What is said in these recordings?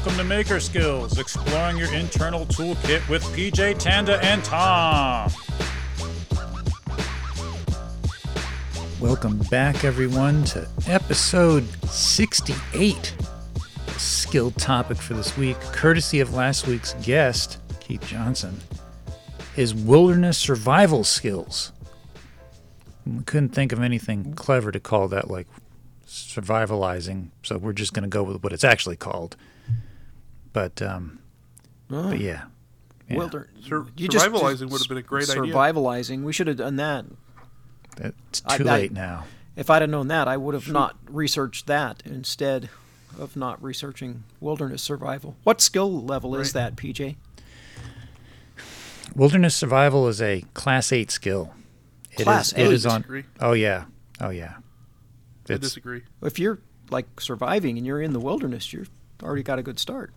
Welcome to Maker Skills, exploring your internal toolkit with PJ Tanda and Tom. Welcome back, everyone, to episode 68. A skill topic for this week, courtesy of last week's guest, Keith Johnson, is wilderness survival skills. We couldn't think of anything clever to call that, like survivalizing, so we're just going to go with what it's actually called. But, um, Oh, but yeah. yeah. Wilder. Sur- you just- survivalizing would have been a great idea. Survivalizing. We should have done that. It's too I- late now. If I'd have known that, I would have not researched that instead of not researching wilderness survival. What skill level is that, PJ? Wilderness survival is a class eight skill. It is- Class It is eight? on. Disagree. Oh yeah. Oh yeah. I disagree. If you're like surviving and you're in the wilderness, you've already got a good start.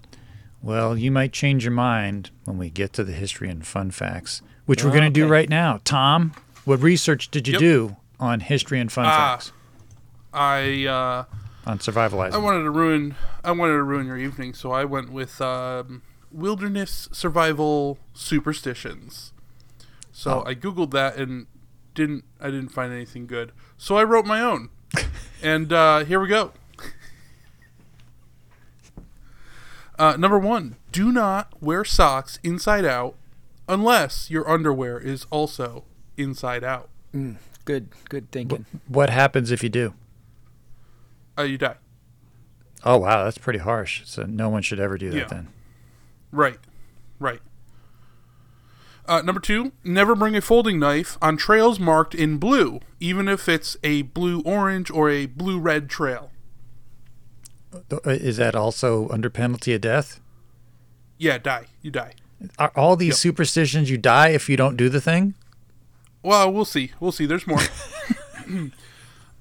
Well, you might change your mind when we get to the history and fun facts, which we're Oh, going to do right now. Tom, what research did you Yep. do on history and fun Ah. facts I uh, on survivalizing? I wanted to ruin I wanted to ruin your evening, so I went with um, wilderness survival superstitions. So Oh. I googled that and didn't I didn't find anything good. So I wrote my own, and uh, here we go. Uh, number one: Do not wear socks inside out unless your underwear is also inside out. Good, good thinking. what happens if you do? Uh, you die. Oh wow, that's pretty harsh. So no one should ever do that Yeah. then. Right. Right. Uh, number two, never bring a folding knife on trails marked in blue, even if it's a blue orange or a blue red trail. Uh, Is that also under penalty of death? Yeah, die. You die. Are all these Yep. superstitions you die if you don't do the thing? Well, we'll see. We'll see. There's more.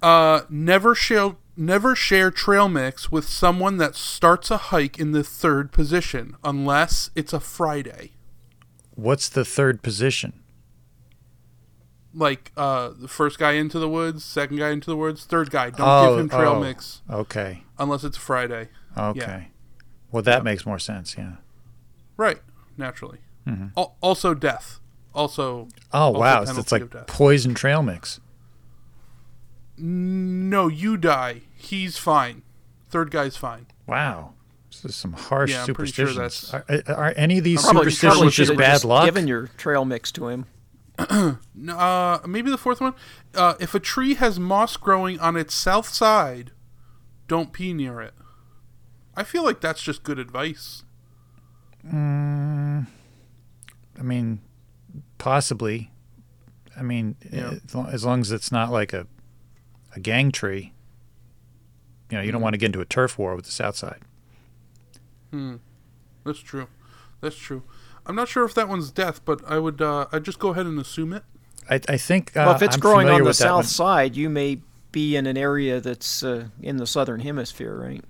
uh, never share never share trail mix with someone that starts a hike in the third position unless it's a Friday. What's the third position? Like uh, the first guy into the woods, second guy into the woods, third guy. Don't Oh, give him trail oh. mix Okay. unless it's Friday. Okay. Well, that makes more sense. Yeah. Right, naturally. Mm-hmm. Al- also, death. Also, Oh Also wow, so it's like poison trail mix. no, you die. He's fine. Third guy's fine. Wow, this is some harsh Yeah, I'm sure superstitions. Are, are any of these Probably, superstitions just bad just luck? given your trail mix to him. Uh, maybe the fourth one. Uh, if a tree has moss growing on its south side, don't pee near it. I feel like that's just good advice. I mean, possibly. I mean, Yeah. as, long, as it's not like a a gang tree. You know, you don't Mm-hmm. want to get into a turf war with the south side. Hmm. That's true. That's true. I'm not sure if that one's death, but I would. Uh, I'd just go ahead and assume it. I, I think. Uh, well, if it's I'm growing on the south one. side, you may be in an area that's uh, in the southern hemisphere, right?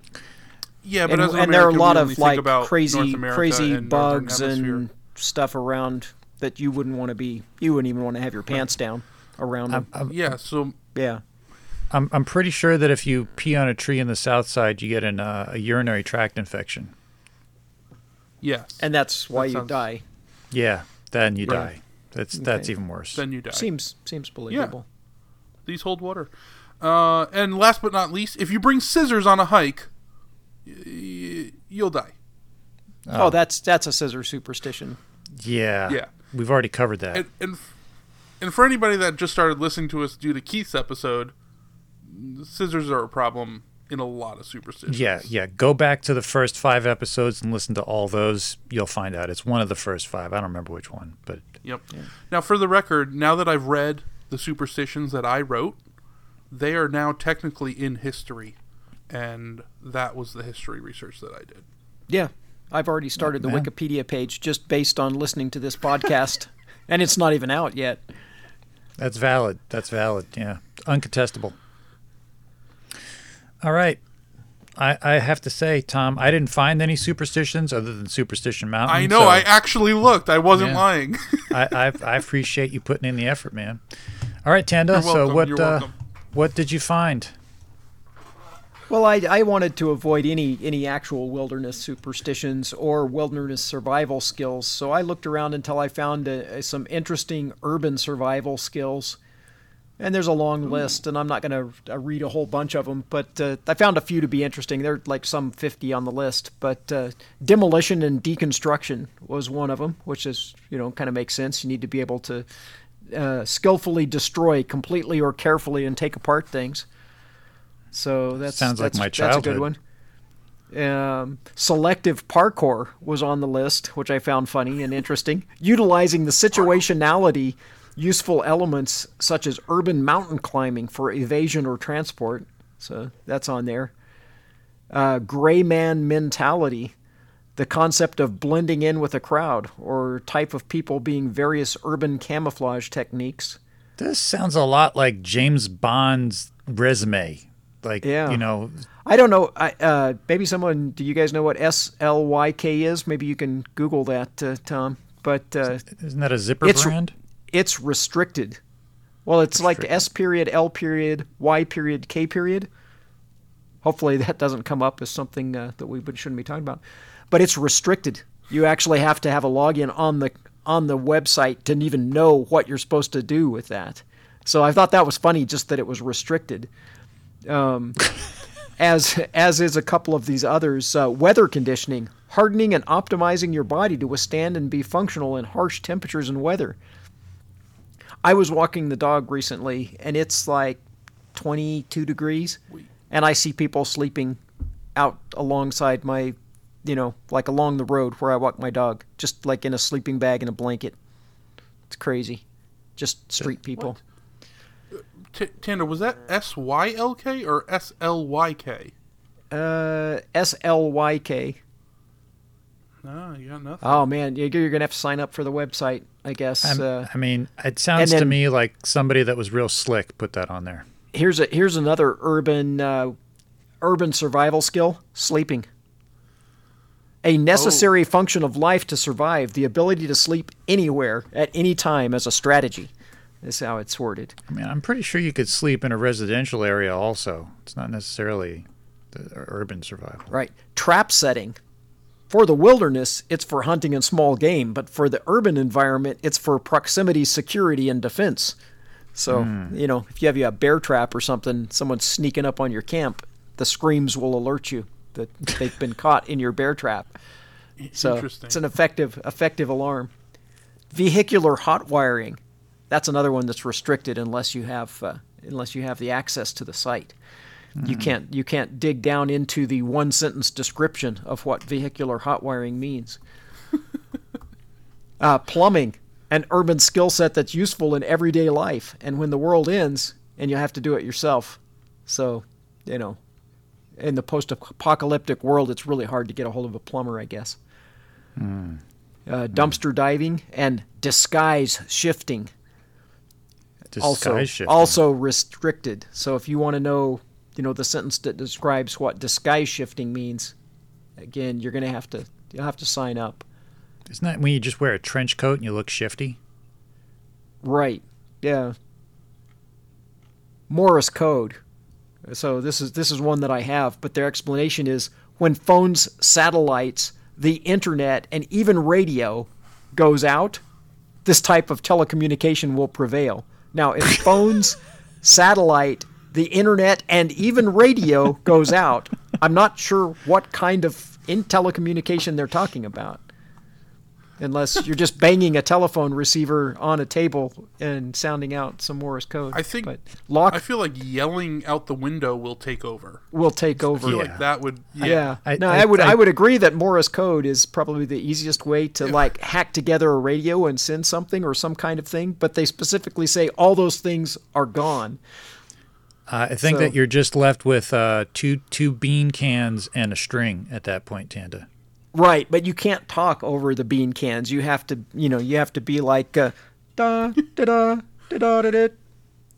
Yeah, but and, as an and there are a lot of like crazy, crazy and bugs and stuff around that you wouldn't want to be. You wouldn't even want to have your pants down around them. I'm, Yeah, so yeah. I'm, I'm pretty sure that if you pee on a tree in the south side, you get an, uh, a urinary tract infection. Yes, And that's why That you sounds- die. Yeah, then you Right. die. That's that's even worse. then you die. Seems seems believable. These hold water. Uh, and last but not least, if you bring scissors on a hike, y- you'll die. Oh, that's that's a scissor superstition. yeah. Yeah. We've already covered that. And, and f- and for anybody that just started listening to us due to Keith's episode, scissors are a problem in a lot of superstitions. Yeah, yeah. Go back to the first five episodes and listen to all those. You'll find out. It's one of the first five. I don't remember which one, but Yep. Now, for the record, now that I've read the superstitions that I wrote, they are now technically in history, and that was the history research that I did. Yeah, I've already started the Yeah. Wikipedia page just based on listening to this podcast, and it's not even out yet. that's valid. That's valid. Yeah, uncontestable. All right. I, I have to say, Tom, I didn't find any superstitions other than Superstition Mountain. I know. so I actually looked. I wasn't Yeah. lying. I, I, I appreciate you putting in the effort, man. All right, Tanda. You're so welcome, what you're uh, what did you find? Well, I, I wanted to avoid any any actual wilderness superstitions or wilderness survival skills, so I looked around until I found uh some interesting urban survival skills. And there's a long list, and I'm not going to uh, read a whole bunch of them, but uh, I found a few to be interesting. There are like some 50 on the list, but uh, demolition and deconstruction was one of them, which is, you know, kind of makes sense. You need to be able to uh, skillfully destroy completely or carefully and take apart things. So that Sounds like that's, my That's a good childhood. one. Um, selective parkour was on the list, which I found funny and interesting. Utilizing the situationality, useful elements such as urban mountain climbing for evasion or transport. So that's on there. Uh, gray man mentality, the concept of blending in with a crowd or type of people being various urban camouflage techniques. This sounds a lot like James Bond's resume. Like, Yeah. you know, I don't know. I, uh, maybe someone. Do you guys know what S L Y K is? Maybe you can Google that, uh, Tom. But uh, isn't that a zipper brand? It's restricted. Well, it's like S period, L period, Y period, K period. Hopefully that doesn't come up as something uh, that we shouldn't be talking about. But it's restricted. You actually have to have a login on the on the website to even know what you're supposed to do with that. So I thought that was funny, just that it was restricted. Um, as as is a couple of these others, uh, weather conditioning, hardening and optimizing your body to withstand and be functional in harsh temperatures and weather. I was walking the dog recently, and it's like 22 degrees, and I see people sleeping out alongside my, you know, like along the road where I walk my dog, just like in a sleeping bag and a blanket. It's crazy. Just street people. T- Tanda, was that S Y L K or S L Y K? Uh, S L Y K. No, you got nothing. Oh man, you're you're gonna have to sign up for the website, I guess. I'm- Uh, I mean, it sounds to me like somebody that was real slick put that on there. here's a here's another urban uh, urban survival skill: sleeping. A necessary function of life to survive, the ability to sleep anywhere at any time as a strategy. Is how it's worded. I mean, I'm pretty sure you could sleep in a residential area also. It's not necessarily the urban survival. Right. Trap setting. For the wilderness, it's for hunting and small game, but for the urban environment, it's for proximity, security, and defense. So, you know, if you have a bear trap or something, someone's sneaking up on your camp, the screams will alert you that they've been caught in your bear trap. So Interesting. it's an effective effective alarm. Vehicular hot wiring. That's another one that's restricted unless you have uh, unless you have the access to the site. You can't you can't dig down into the one sentence description of what vehicular hot wiring means. uh, plumbing, an urban skill set that's useful in everyday life, and when the world ends, and you have to do it yourself. So, you know, in the post-apocalyptic world, it's really hard to get a hold of a plumber, I guess. Uh, dumpster diving and disguise shifting Disguise also shifting. also restricted. So if you want to know, you know, the sentence that describes what disguise shifting means, again, you're going to have to you'll have to sign up. Isn't that when you just wear a trench coat and you look shifty? Right. Yeah. Morse code. So this is this is one that I have, but their explanation is when phones, satellites, the internet, and even radio goes out, this type of telecommunication will prevail. Now, if phones, satellite, the internet, and even radio goes out, I'm not sure what kind of in telecommunication they're talking about unless you're just banging a telephone receiver on a table and sounding out some Morse code. I think- but lock I feel like yelling out the window will take over. will take over. I feel Yeah. like that would. Yeah. Yeah. I- no, I- I, would I, I- would agree that Morse code is probably the easiest way to like hack together a radio and send something or some kind of thing, but they specifically say all those things are gone. Uh, I think So- that you're just left with uh, two two bean cans and a string at that point, Tanda. Right, but you can't talk over the bean cans. You have to, you know, you have to be like uh, da da da da da da da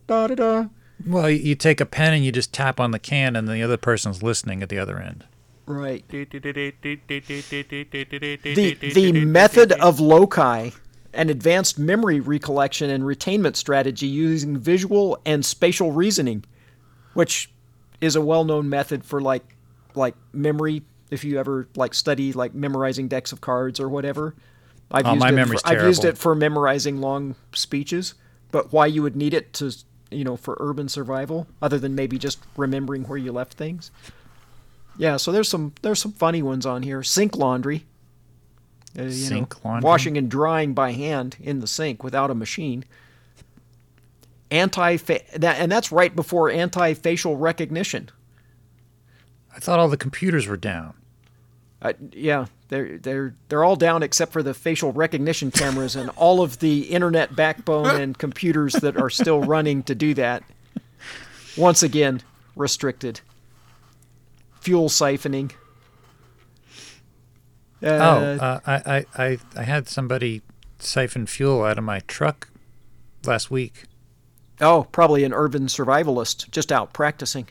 da da da. Well, you, you take a pen and you just tap on the can, and the other person's listening at the other end. Right. The the the method of loci an advanced memory recollection and retainment strategy using visual and spatial reasoning which is a well-known method for like like memory. If you ever like study like memorizing decks of cards or whatever, I've Oh, used it. for, I've used it for memorizing long speeches. But why you would need it to you know for urban survival, other than maybe just remembering where you left things. Yeah, so there's some there's some funny ones on here. Sink laundry. Uh, Sink know, laundry? Washing and drying by hand in the sink without a machine. Anti that and that's right before anti facial recognition. I thought all the computers were down. Uh, yeah, they're they're they're all down except for the facial recognition cameras and all of the internet backbone and computers that are still running to do that. Once again, restricted. Fuel siphoning. Uh, oh, uh, I, I, I, I had somebody siphon fuel out of my truck last week. Oh, probably an urban survivalist just out practicing.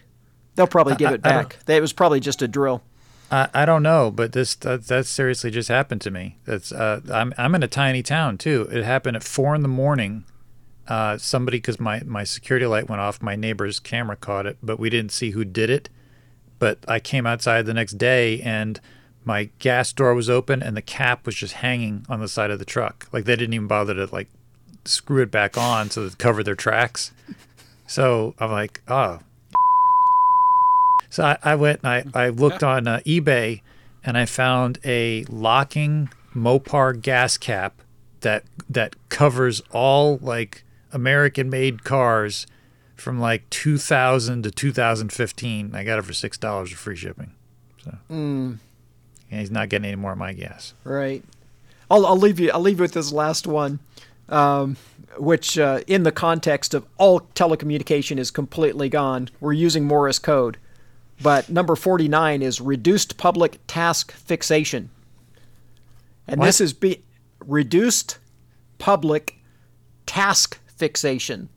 They'll probably give it I back. It was probably just a drill. I, I don't know, but this that, that seriously just happened to me. That's uh, I'm I'm in a tiny town too. It happened at four in the morning. Uh, somebody because my my security light went off. My neighbor's camera caught it, but we didn't see who did it. But I came outside the next day and my gas door was open and the cap was just hanging on the side of the truck. Like they didn't even bother to like screw it back on so to cover their tracks. So I'm like, oh. So I, I went and I, I looked on uh, eBay and I found a locking Mopar gas cap that that covers all like American made cars from like 2000 to 2015. I got it for six dollars with free shipping. So mm. and he's not getting any more of my gas. Right. I'll, I'll leave you. I'll leave you with this last one, um, which, uh, in the context of all telecommunication is completely gone, we're using Morse code. But number forty-nine is reduced public task fixation, and What? this is be reduced public task fixation.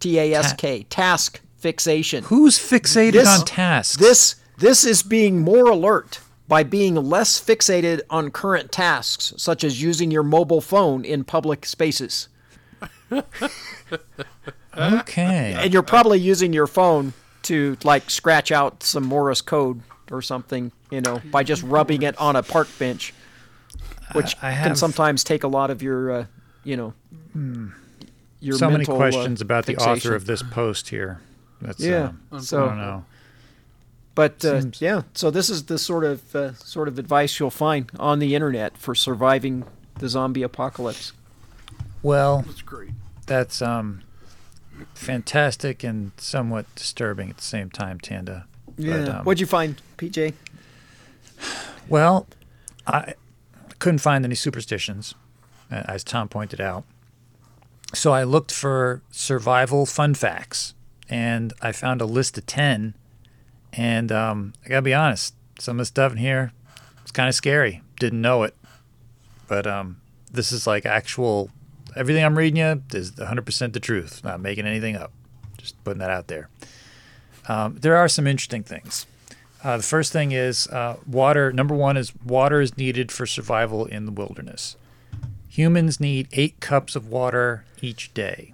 T A S K task fixation. Who's fixated This- on tasks? This this is being more alert by being less fixated on current tasks, such as using your mobile phone in public spaces. okay. And you're probably using your phone to like scratch out some Morse code or something, you know, by just rubbing it on a park bench, which I can have- sometimes take a lot of your, uh, you know, your so many mental, uh, questions about the author of this post here. That's, Yeah. uh, I don't know. But uh, yeah, so this is the sort of uh, sort of advice you'll find on the internet for surviving the zombie apocalypse. Well, That's great. that's um, fantastic and somewhat disturbing at the same time, Tanda. But, um, What'd you find, PJ? Well, I couldn't find any superstitions, uh, as Tom pointed out. So I looked for survival fun facts, and I found a list of 10. And um, I gotta be honest, some of the stuff in here it's kind of scary. Didn't know it. But um, this is like actual, everything I'm reading you is 100% the truth. Not making anything up. Just putting that out there. Um, there are some interesting things. Uh, the first thing is uh, water. Number one is water is needed for survival in the wilderness. Humans need eight cups of water each day.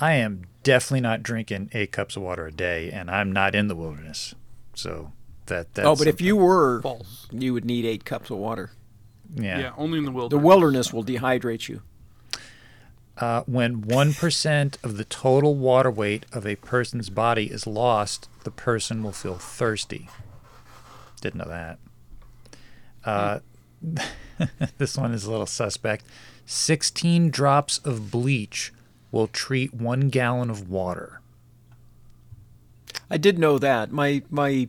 I am definitely not drinking eight cups of water a day, and I'm not in the wilderness. So that that's oh, but if you were, False. you would need eight cups of water. Yeah, yeah, only in the wilderness. The wilderness. wilderness will dehydrate you. uh, when one percent of the total water weight of a person's body is lost, the person will feel thirsty. Didn't know that. Uh, this one is a little suspect. 16 drops of bleach will treat one gallon of water. I did know that. My my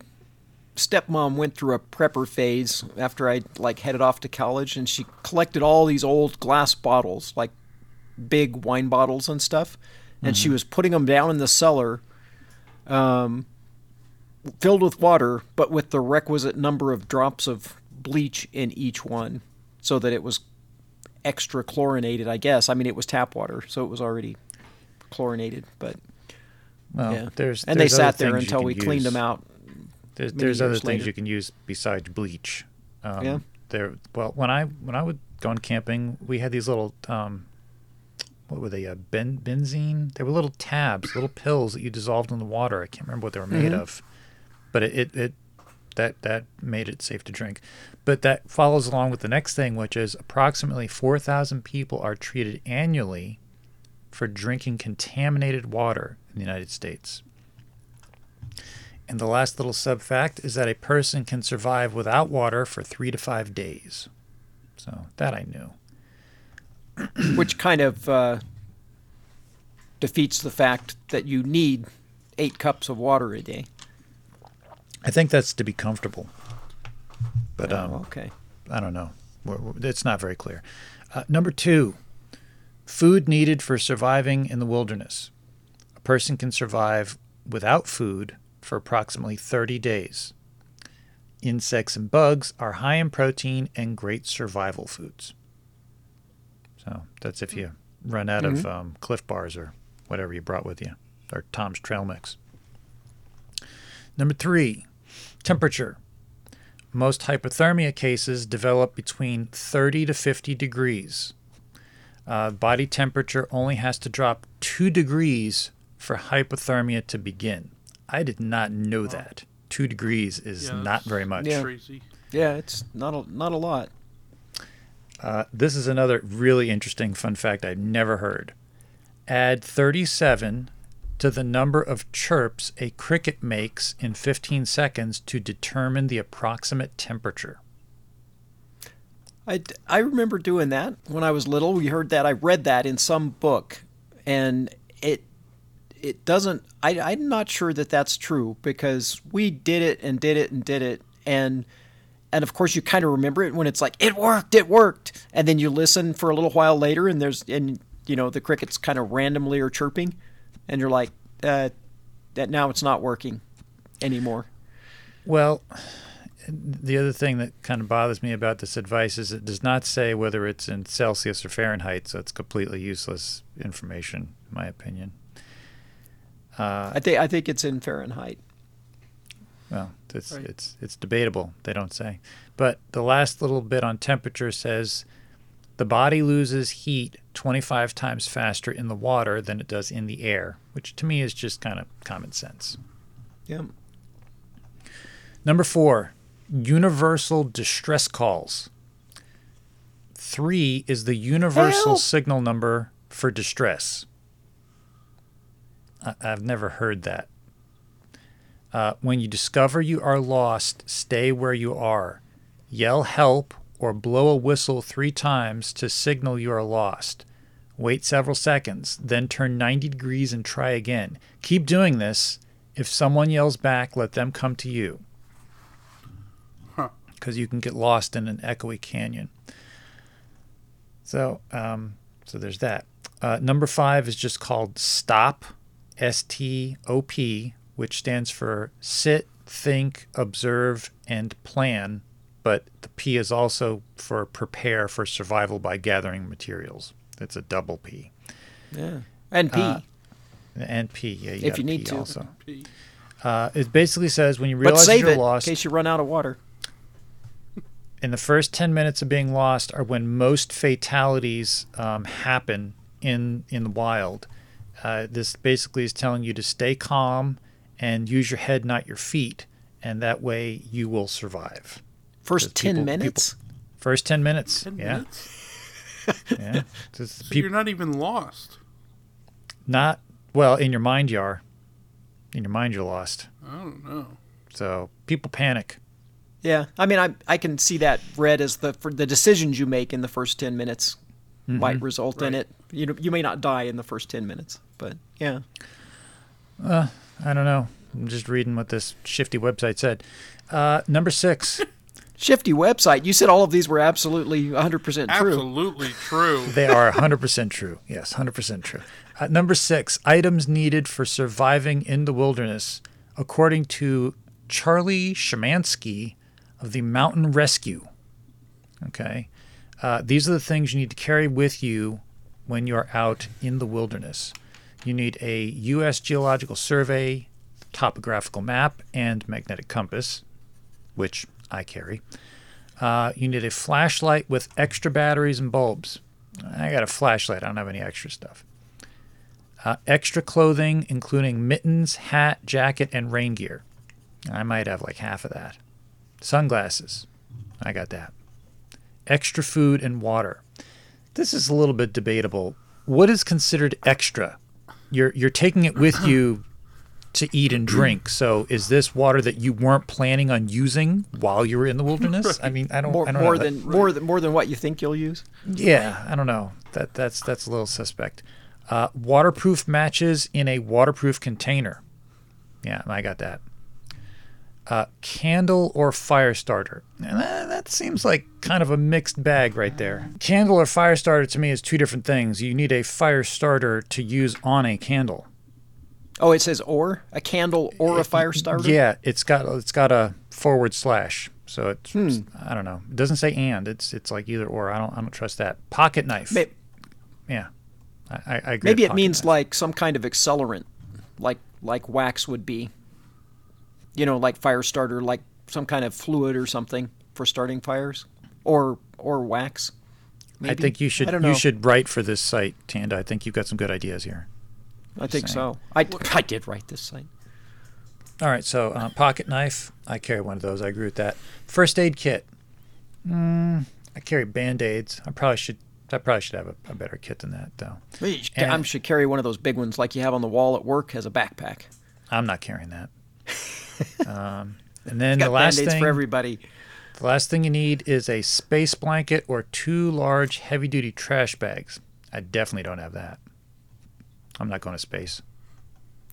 stepmom went through a prepper phase after I like headed off to college, and she collected all these old glass bottles, like big wine bottles and stuff, and she was putting them down in the cellar, um, filled with water, but with the requisite number of drops of bleach in each one, so that it was extra chlorinated. I guess. I mean, it was tap water, so it was already chlorinated, but. Well, yeah. there's and there's they sat there until we cleaned them out. There's, there's other things later. you can use besides bleach. Um, Yeah. There. Well, when I when I would go on camping, we had these little um, what were they? Uh, ben, benzene. They were little tabs, little pills that you dissolved in the water. I can't remember what they were made of, but it, it, it that that made it safe to drink. But that follows along with the next thing, which is approximately 4,000 people are treated annually for drinking contaminated water in the United States. And the last little sub fact is that a person can survive without water for three to five days. So that I knew. which kind of uh, defeats the fact that you need eight cups of water a day. I think that's to be comfortable. But um, oh, okay. I don't know. We're, we're, it's not very clear. Uh, number two, food needed for surviving in the wilderness. A person can survive without food for approximately 30 days. Insects and bugs are high in protein and great survival foods. So that's if you run out of um, Clif Bars or whatever you brought with you, or Tom's Trail Mix. Number three, temperature. Most hypothermia cases develop between 30 to 50 degrees. Uh, body temperature only has to drop 2 degrees for hypothermia to begin. I did not know that. 2 degrees is Yeah, not very much. Yeah. Crazy. Yeah, it's not a, not a lot. Uh, this is another really interesting fun fact I've never heard. Add 37 to the number of chirps a cricket makes in 15 seconds to determine the approximate temperature. I, I remember doing that when I was little. We heard that. I read that in some book, and it it doesn't. I, I'm not sure that that's true because we did it and did it and did it, and and of course you kind of remember it when it's like it worked, it worked, and then you listen for a little while later, and there's and you know the crickets kind of randomly are chirping, and you're like, uh, that now it's not working anymore. Well, the other thing that kind of bothers me about this advice is it does not say whether it's in Celsius or Fahrenheit, so it's completely useless information, in my opinion. Uh, I think I think it's in Fahrenheit. Well, it's Right. it's it's debatable. They don't say. But the last little bit on temperature says the body loses heat 25 times faster in the water than it does in the air, which to me is just kind of common sense. Yeah. Number 4, universal distress calls. 3 is the universal Help! signal number for distress. I- I've never heard that. Uh, when you discover you are lost, stay where you are. Yell help or blow a whistle three times to signal you are lost. Wait several seconds, then turn 90 degrees and try again. Keep doing this. If someone yells back, let them come to you. Huh. Because you can get lost in an echoey canyon. So, um, so there's that. Uh, number five is just called STOP, S T O P, which stands for sit, think, observe, and plan. But the P is also for prepare for survival by gathering materials. It's a double P. Yeah. And P. Uh, And P, yeah, you If you need P to. Also, uh, it basically says when you but realize save you're it lost, in case you run out of water. in the first 10 minutes of being lost are when most fatalities um, happen in in the wild. Uh, this basically is telling you to stay calm and use your head, not your feet, and that way you will survive. First 10 people- minutes? First 10 minutes. Ten yeah. minutes? Yeah. Just So peop- you're not even lost. not, well, in your mind you are. In your mind you're lost. I don't know. So people panic. Yeah. I mean, I, I can see that read as the for the decisions you make in the first 10 minutes might result in it. You know, you may not die in the first 10 minutes, but yeah. Uh, I don't know. I'm just reading what this shifty website said. Uh, number six. Shifty website. You said all of these were absolutely 100% true. Absolutely true. They are 100% true. Yes, 100% true. Uh, number six, items needed for surviving in the wilderness, according to Charlie Shimanski of the Mountain Rescue. Okay. Uh, these are the things you need to carry with you when you're out in the wilderness. You need a U.S. Geological Survey, topographical map, and magnetic compass, which I carry. Uh, you need a flashlight with extra batteries and bulbs. I got a flashlight. I don't have any extra stuff. Uh, extra clothing, including mittens, hat, jacket, and rain gear. I might have like half of that. Sunglasses. I got that. Extra food and water. This is a little bit debatable. What is considered extra? You're you're taking it with you to eat and drink. So is this water that you weren't planning on using while you were in the wilderness? I mean, I don't More, I don't more know. than more than more than what you think you'll use. Yeah, I don't know. That that's that's a little suspect. Uh, waterproof matches in a waterproof container. Yeah, I got that. Uh, candle or fire starter. And that, that seems like kind of a mixed bag right there. Candle or fire starter to me is two different things. You need a fire starter to use on a candle. Oh, it says or a candle or a fire starter. Yeah, it's got it's got a forward slash. So it's hmm. I don't know. It doesn't say and. It's it's like either or. I don't I don't trust that. Pocket knife. May- Yeah, I, I, agree. Maybe it means knife. like some kind of accelerant, like like wax would be. You know, like fire starter, like some kind of fluid or something for starting fires, or or wax. I think you should you should write for this site, Tanda. I think you've got some good ideas here. I think saying. so. I, I did write this site. All right, so uh, pocket knife. I carry one of those. I agree with that. First aid kit. Mm, I carry band aids. I probably should. I probably should have a, a better kit than that, though. And- I should carry one of those big ones like you have on the wall at work as a backpack. I'm not carrying that. um, and then the last band-aids thing, for everybody. the last thing you need is a space blanket or two large heavy-duty trash bags. I definitely don't have that. I'm not going to space.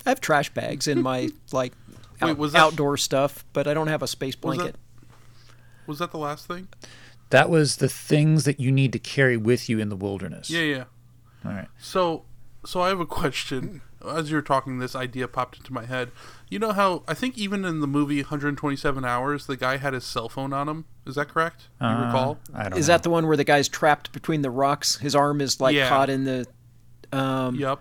I have trash bags in my like Wait, out- was that- outdoor stuff, but I don't have a space Was that- blanket. Was that the last thing? That was the things that you need to carry with you in the wilderness. Yeah, yeah. All right. So, so I have a question. As you were talking, this idea popped into my head. You know how I think even in the movie 127 Hours, the guy had his cell phone on him. Is that correct? You Uh, recall? I don't Is know. that the one where the guy's trapped between the rocks? His arm is like Yeah. caught in the. Um, Yep.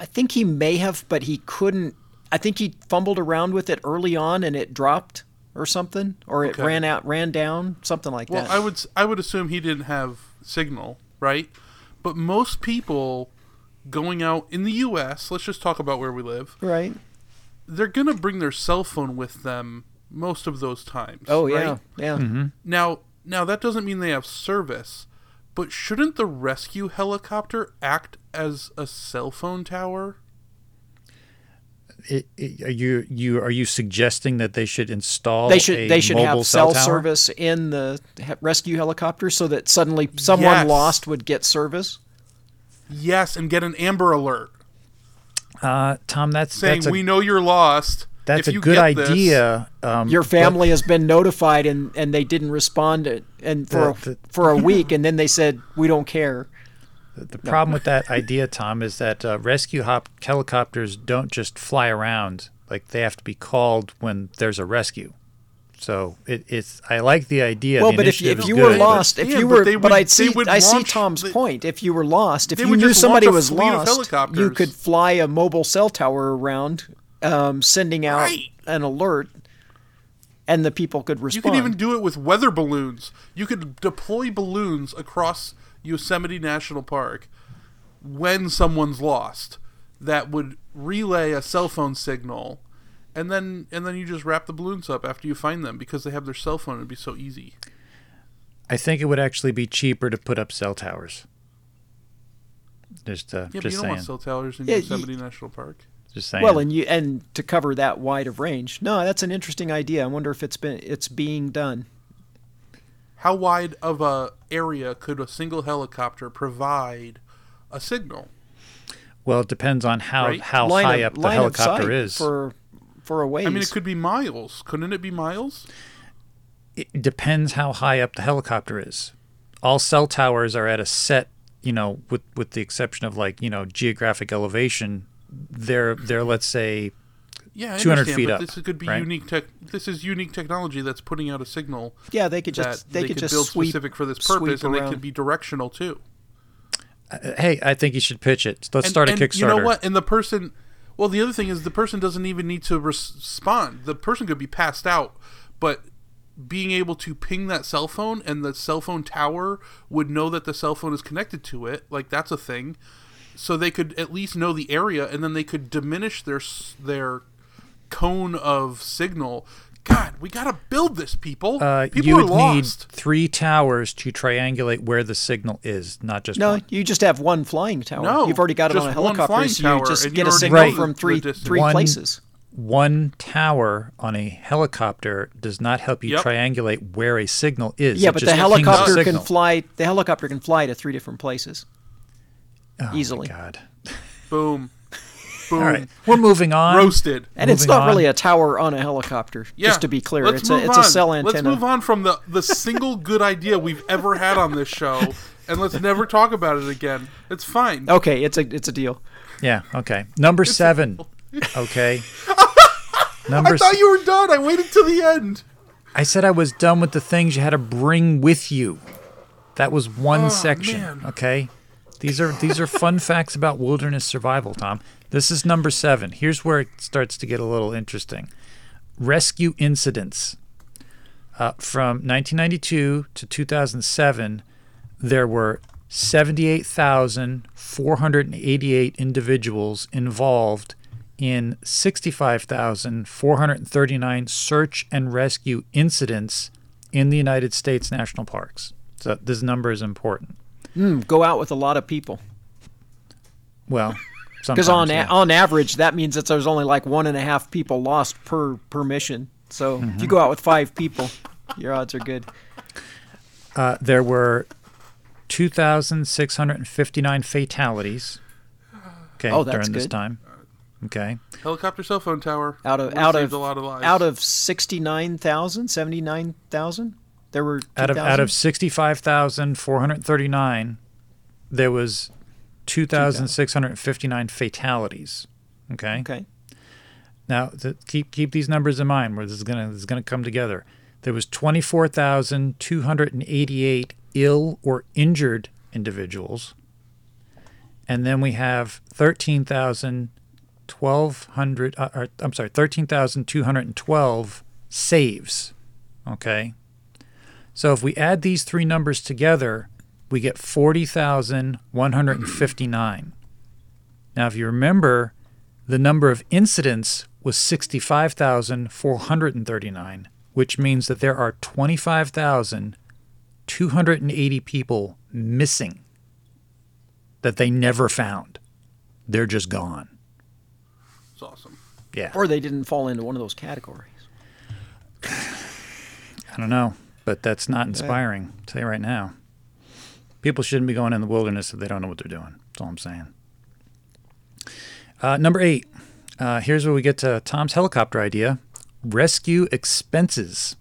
I think he may have, but he couldn't. I think he fumbled around with it early on and it dropped or something, or it Okay. ran out, ran down, something like Well, that. I would s- I would assume he didn't have signal, right? But most people going out in the U.S. Let's just talk about where we live. right? They're gonna bring their cell phone with them most of those times. Oh right? yeah, yeah. Mm-hmm. Now, now that doesn't mean they have service, but shouldn't the rescue helicopter act as a cell phone tower? It, it, are you you are you suggesting that they should install They should a they should have cell tower? service in the he- rescue helicopter so that suddenly someone Yes. lost would get service. Yes, and get an Amber Alert Uh, Tom, that's saying that's a, we know you're lost. That's a good get this- idea. Um, Your but- family has been notified and, and they didn't respond to- and for The- the- a, for a week and then they said we don't care. The problem with that idea, Tom, is that uh, rescue hop helicopters don't just fly around. Like they have to be called when there's a rescue. So it, it's. I like the idea. Well, the but if you, if is you were good, but- lost, if Yeah, you were, they but would- I'd see, would I see Tom's the- point. If you were lost, if you knew somebody was lost, you could fly a mobile cell tower around, um, sending out Right. an alert, and the people could respond. You could even do it with weather balloons. You could deploy balloons across Yosemite National Park when someone's lost that would relay a cell phone signal and then and then you just wrap the balloons up after you find them because they have their cell phone it'd be so easy. I think it would actually be cheaper to put up cell towers. Just, uh, Yeah, but you just don't saying. want cell towers in Yeah, Yosemite National Park. Just saying. well, and you and to cover that wide of range. No, that's an interesting idea. I wonder if it's been it's being done. How wide of a area could a single helicopter provide a signal? well, it depends on how Right. how line high of, up the helicopter is. for for a ways. I mean, it could be miles. Couldn't it be miles? it depends how high up the helicopter is. All cell towers are at a set, you know, with with the exception of like you know geographic elevation. They're they're let's say Yeah, I 200 understand, feet but up, This could be right? unique tech. This is unique technology that's putting out a signal yeah, they could just they, they, could could just build sweep, specific for this purpose, and they could be directional too. uh, hey, I think you should pitch it. Let's and, start a and Kickstarter. You know what? And the person, well, the other thing is the person doesn't even need to respond. The person could be passed out, but being able to ping that cell phone and the cell phone tower would know that the cell phone is connected to it. Like that's a thing. So they could at least know the area and then they could diminish their their cone of signal. God, we got to build this people. Uh, people you would need three towers to triangulate where the signal is, not just No, one. you just have one flying tower. No, You've already got it on a just one helicopter, flying so tower, you just get you a already signal know from the three three places. One tower on a helicopter does not help you Yep. triangulate where a signal is. Yeah, It but just the helicopter can fly. The helicopter can fly to three different places. Oh my easily. God. Boom. Boom. All right, we're moving on. Roasted. And it's not on. really a tower on a helicopter. Yeah. Just to be clear, Let's it's a move it's a cell antenna. Let's move on from the the single good idea we've ever had on this show, and let's never talk about it again. It's fine. Okay, it's a it's a deal. Yeah. Okay. Number seven. Okay. Number I thought s- you were done. I waited till the end. I said I was done with the things you had to bring with you. That was one oh, section. man. Okay. These are these are fun facts about wilderness survival, Tom. This is number seven. Here's where it starts to get a little interesting. Rescue incidents. Uh, from 1992 to 2007, there were 78,488 individuals involved in 65,439 search and rescue incidents in the United States national parks. So this number is important. Hmm, go out with a lot of people. Well, Because on sometimes, a- on average, that means that there's only like one and a half people lost per per mission. So if Mm-hmm. you go out with five people, your odds are good. Uh, there were 2,659 fatalities. Okay, Oh, that's during this good. time. Okay. Helicopter cell phone tower. Out of Would've out of a lot of lives. out of 69,000, 79,000, there were 2,000? Out of out of 65,439, there was 2,659 fatalities. Okay. Okay. Now, keep keep these numbers in mind. Where this is gonna this is gonna come together. There was twenty four thousand two hundred and eighty eight ill or injured individuals, and then we have thirteen thousand twelve hundred. Uh, or, I'm sorry, thirteen thousand two hundred and twelve saves. Okay. So if we add these three numbers together, we get forty thousand one hundred and fifty nine. Now, if you remember, the number of incidents was 65,439, which means that there are 25,280 people missing that they never found. They're just gone. It's awesome. Yeah. Or they didn't fall into one of those categories. I don't know, but that's not inspiring. I'll tell right now. People shouldn't be going in the wilderness if they don't know what they're doing. That's all I'm saying. Uh, number eight. Uh, here's where we get to Tom's helicopter idea rescue expenses.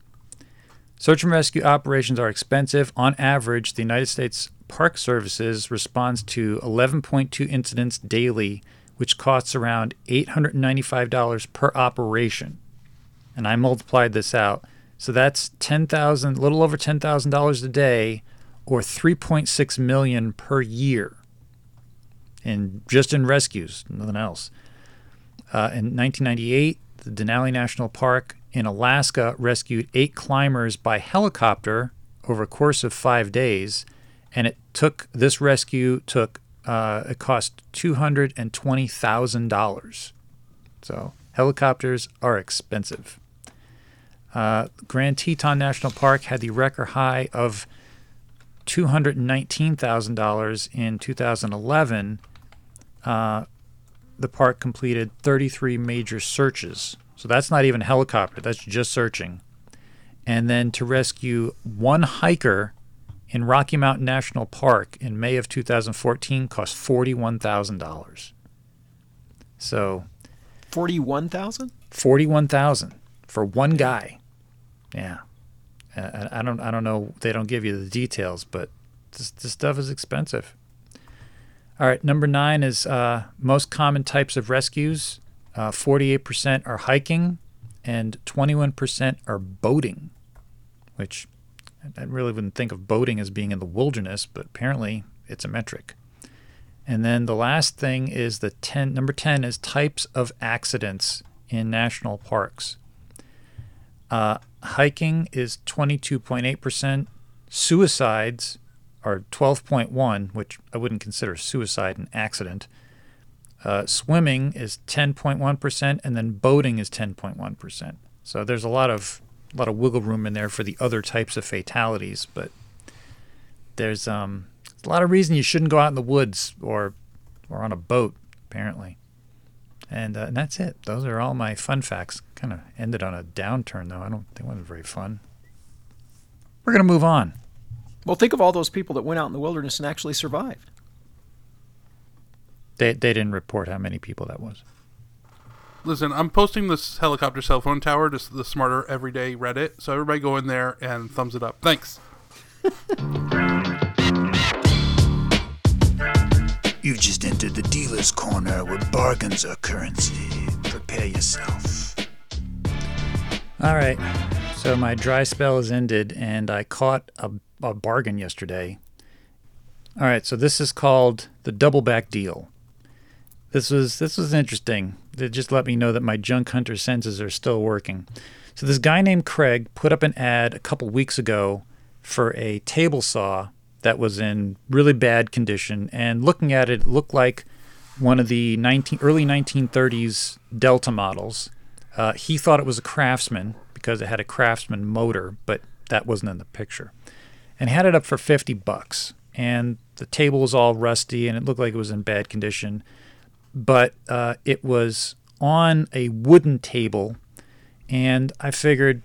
Search and rescue operations are expensive. On average, the United States Park Services responds to 11.2 incidents daily, which costs around $895 per operation. And I multiplied this out. So that's ten thousand, a little over ten thousand dollars a day, or three point six million per year. And just in rescues, nothing else. Uh, in 1998, the Denali National Park in Alaska rescued eight climbers by helicopter over a course of five days, and it took this rescue took uh, it cost two hundred and twenty thousand dollars. So helicopters are expensive. Uh, Grand Teton National Park had the record high of $219,000 in 2011. Uh, the park completed 33 major searches. So that's not even a helicopter, that's just searching. And then to rescue one hiker in Rocky Mountain National Park in May of 2014 cost $41,000. So Forty-one thousand. forty-one thousand for one guy. Yeah, I, I don't. I don't know. They don't give you the details, but this, this stuff is expensive. All right, number nine is uh, most common types of rescues. Uh, Forty-eight percent are hiking, and twenty-one percent are boating, which I really wouldn't think of boating as being in the wilderness, but apparently it's a metric. And then the last thing is the 10 number 10 is types of accidents in national parks. Uh, hiking is 22.8%. Suicides are 12.1, which I wouldn't consider suicide an accident. Uh, swimming is 10.1%, and then boating is 10.1%. So there's a lot of a lot of wiggle room in there for the other types of fatalities, but there's um, a lot of reason you shouldn't go out in the woods or or on a boat, apparently. And, uh, and that's it. Those are all my fun facts. Kind of ended on a downturn, though. I don't think it wasn't very fun. We're going to move on. Well, think of all those people that went out in the wilderness and actually survived. They, they didn't report how many people that was. Listen, I'm posting this helicopter cell phone tower to the Smarter Every Day Reddit, so everybody go in there and thumbs it up. Thanks. You've just entered the dealer's corner where bargains are currency. Prepare yourself. All right. So my dry spell has ended, and I caught a, a bargain yesterday. All right. So this is called the double back deal. This was this was interesting. It just let me know that my junk hunter senses are still working. So this guy named Craig put up an ad a couple weeks ago for a table saw that was in really bad condition, and looking at it, it looked like one of the 19, early 1930s Delta models. Uh, he thought it was a Craftsman because it had a Craftsman motor, but that wasn't in the picture. And had it up for 50 bucks. And the table was all rusty and it looked like it was in bad condition. But uh, it was on a wooden table. And I figured,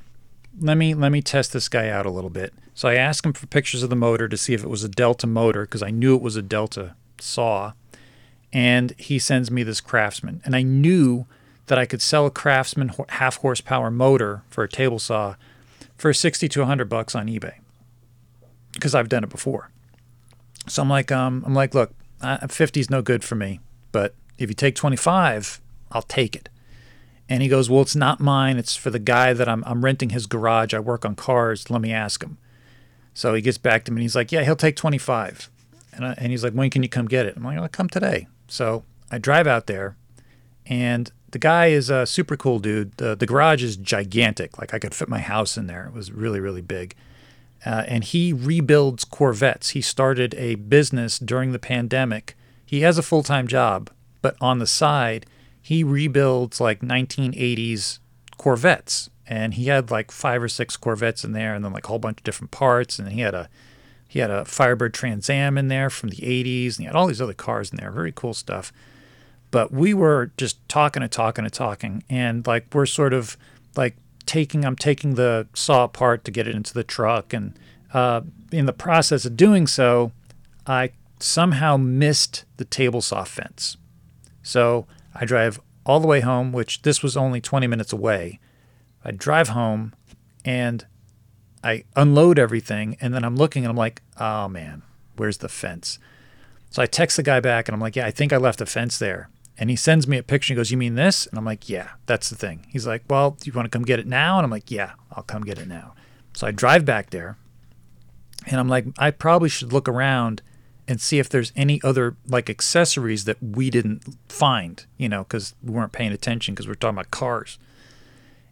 let me let me test this guy out a little bit. So I asked him for pictures of the motor to see if it was a Delta motor because I knew it was a Delta saw. And he sends me this Craftsman. And I knew that I could sell a Craftsman half horsepower motor for a table saw for 60 to 100 bucks on eBay because I've done it before. So I'm like, um, I'm like, look, 50 is no good for me, but if you take 25, I'll take it. And he goes, well, it's not mine. It's for the guy that I'm, I'm renting his garage. I work on cars. Let me ask him. So he gets back to me and he's like, yeah, he'll take 25. And, I, and he's like, when can you come get it? I'm like, I'll come today. So I drive out there and the guy is a super cool dude. The, the garage is gigantic. Like I could fit my house in there. It was really, really big. Uh, and he rebuilds Corvettes. He started a business during the pandemic. He has a full time job, but on the side, he rebuilds like 1980s Corvettes and he had like five or six Corvettes in there, and then like a whole bunch of different parts, and he had a he had a Firebird Trans Am in there from the 80s, and he had all these other cars in there, very cool stuff. But we were just talking and talking and talking, and like we're sort of like taking I'm taking the saw apart to get it into the truck, and uh, in the process of doing so, I somehow missed the table saw fence. So I drive all the way home, which this was only 20 minutes away I drive home and I unload everything and then I'm looking and I'm like, oh man, where's the fence? So I text the guy back and I'm like, yeah, I think I left a fence there. And he sends me a picture. He goes, You mean this? And I'm like, Yeah, that's the thing. He's like, Well, do you want to come get it now? And I'm like, Yeah, I'll come get it now. So I drive back there and I'm like, I probably should look around and see if there's any other like accessories that we didn't find, you know, because we weren't paying attention because we we're talking about cars.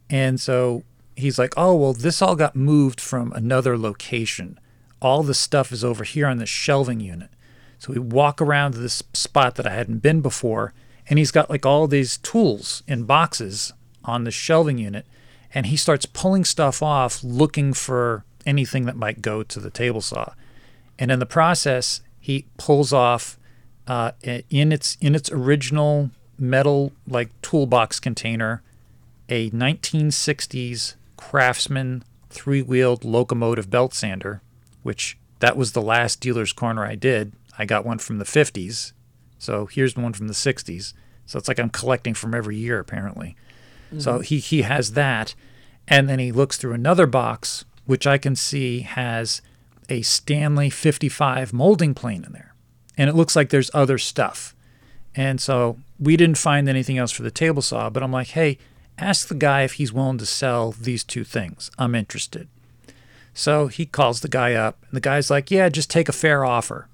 And so he's like, oh, well, this all got moved from another location. All the stuff is over here on the shelving unit. So we walk around to this spot that I hadn't been before, and he's got like all these tools in boxes on the shelving unit. And he starts pulling stuff off, looking for anything that might go to the table saw. And in the process, he pulls off uh, in its in its original metal like toolbox container a 1960s Craftsman three-wheeled locomotive belt sander, which that was the last dealer's corner I did. I got one from the 50s. So here's one from the 60s. So it's like I'm collecting from every year apparently. Mm-hmm. So he he has that and then he looks through another box which I can see has a Stanley 55 molding plane in there. And it looks like there's other stuff. And so we didn't find anything else for the table saw, but I'm like, "Hey, ask the guy if he's willing to sell these two things. I'm interested. So he calls the guy up, and the guy's like, Yeah, just take a fair offer.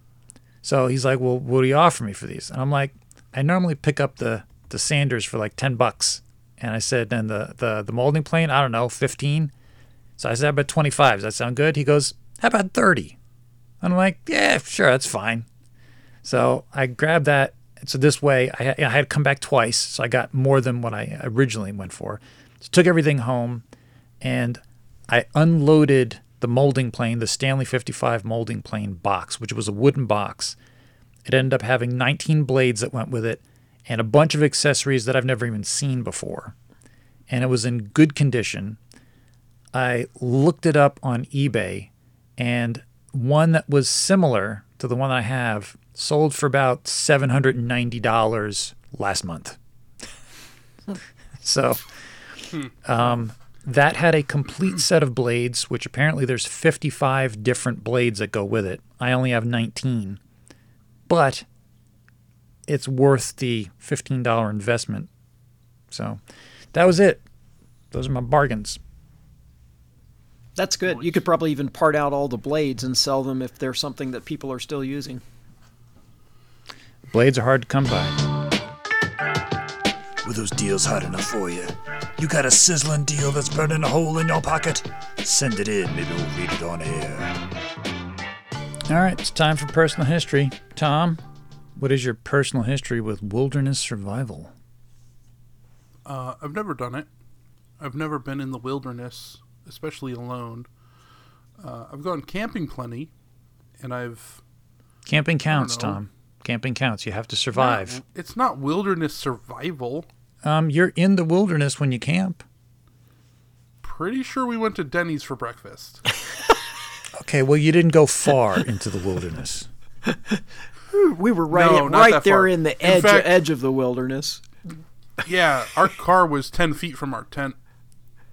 So he's like, Well, what do you offer me for these? And I'm like, I normally pick up the, the Sanders for like 10 bucks. And I said, and the, the, the molding plane, I don't know, 15. So I said, how about 25? Does that sound good? He goes, how about 30? I'm like, yeah, sure, that's fine. So I grabbed that. So this way, I, I had come back twice. So I got more than what I originally went for. So took everything home and I unloaded the molding plane, the Stanley 55 molding plane box, which was a wooden box. It ended up having 19 blades that went with it and a bunch of accessories that I've never even seen before. And it was in good condition. I looked it up on eBay, and one that was similar to the one I have sold for about $790 last month. so um, that had a complete set of blades, which apparently there's 55 different blades that go with it. I only have 19. But it's worth the $15 investment. So that was it. Those are my bargains. That's good. You could probably even part out all the blades and sell them if they're something that people are still using. Blades are hard to come by. Were those deals hot enough for you? You got a sizzling deal that's burning a hole in your pocket? Send it in, maybe we'll read it on air. All right, it's time for personal history. Tom, what is your personal history with wilderness survival? Uh, I've never done it. I've never been in the wilderness, especially alone. Uh, I've gone camping plenty, and I've Camping counts. Tom. Camping counts. You have to survive. It's not wilderness survival. Um, you're in the wilderness when you camp. Pretty sure we went to Denny's for breakfast. Okay, well, you didn't go far into the wilderness. We were right, No, not right there far. in the In edge fact- edge of the wilderness. yeah, our car was ten feet from our tent.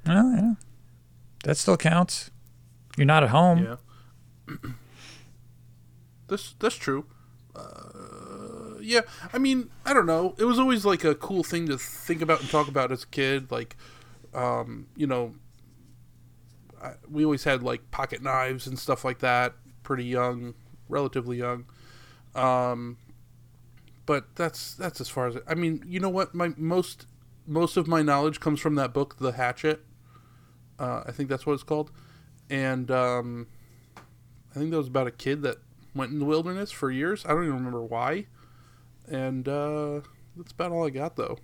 Oh, yeah. That still counts. You're not at home. Yeah. this that's true. Uh, yeah, I mean, I don't know. It was always like a cool thing to think about and talk about as a kid. Like, um, you know, I, we always had like pocket knives and stuff like that. Pretty young, relatively young. Um, but that's that's as far as I mean. You know what? My most most of my knowledge comes from that book, The Hatchet. Uh, I think that's what it's called, and um, I think that was about a kid that went in the wilderness for years. I don't even remember why, and uh, that's about all I got though.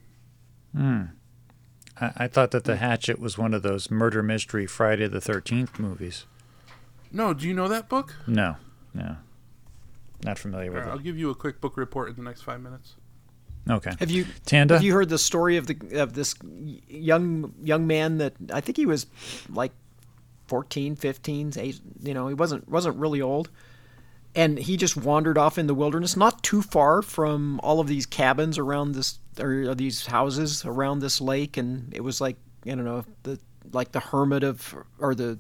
I, I thought that the hmm. Hatchet was one of those murder mystery Friday the Thirteenth movies. No, do you know that book? No, no, not familiar with it. I'll give you a quick book report in the next five minutes. Okay, Have you Tanda. have you heard the story of the of this young young man that I think he was like 14, 15, eight, you know, he wasn't wasn't really old. And he just wandered off in the wilderness, not too far from all of these cabins around this or these houses around this lake and it was like, I don't know, the like the hermit of or the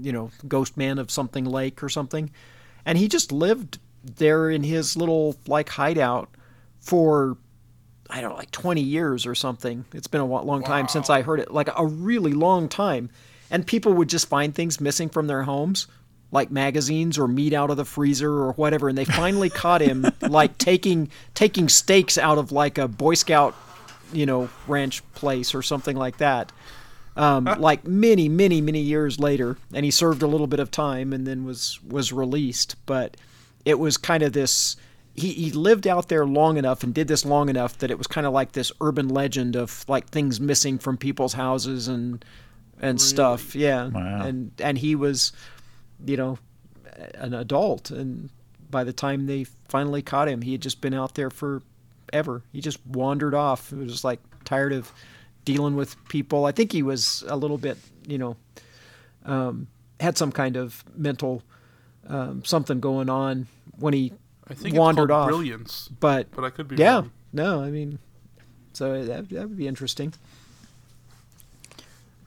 you know, ghost man of something lake or something. And he just lived there in his little like hideout for I don't know, like 20 years or something. It's been a long time since I heard it, like a really long time. And people would just find things missing from their homes, like magazines or meat out of the freezer or whatever. And they finally caught him, like taking taking steaks out of like a Boy Scout, you know, ranch place or something like that. Um, like many, many, many years later, and he served a little bit of time and then was was released. But it was kind of this he, he lived out there long enough and did this long enough that it was kind of like this urban legend of like things missing from people's houses and and stuff yeah Wow. and and he was you know an adult and by the time they finally caught him he had just been out there for ever he just wandered off it was just like tired of dealing with people i think he was a little bit you know um, had some kind of mental um, something going on when he I think wandered off. Brilliance, But but I could be yeah, wrong. no, I mean, so that that would be interesting.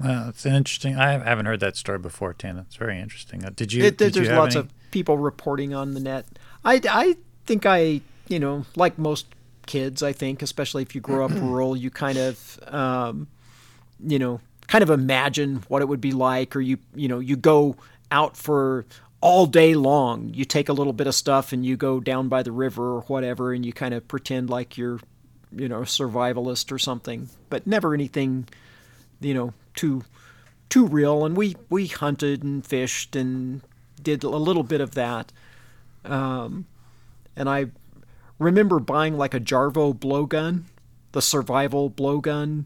Well, it's interesting. I haven't heard that story before, Tana. It's very interesting. Uh, did you? It, did there's you lots any- of people reporting on the net. I I think I you know like most kids, I think especially if you grow up rural, you kind of um, you know kind of imagine what it would be like, or you you know you go out for all day long. You take a little bit of stuff and you go down by the river or whatever, and you kind of pretend like you're you know, a survivalist or something, but never anything, you know, too too real. And we we hunted and fished and did a little bit of that. Um, and I remember buying like a Jarvo blowgun, the survival blowgun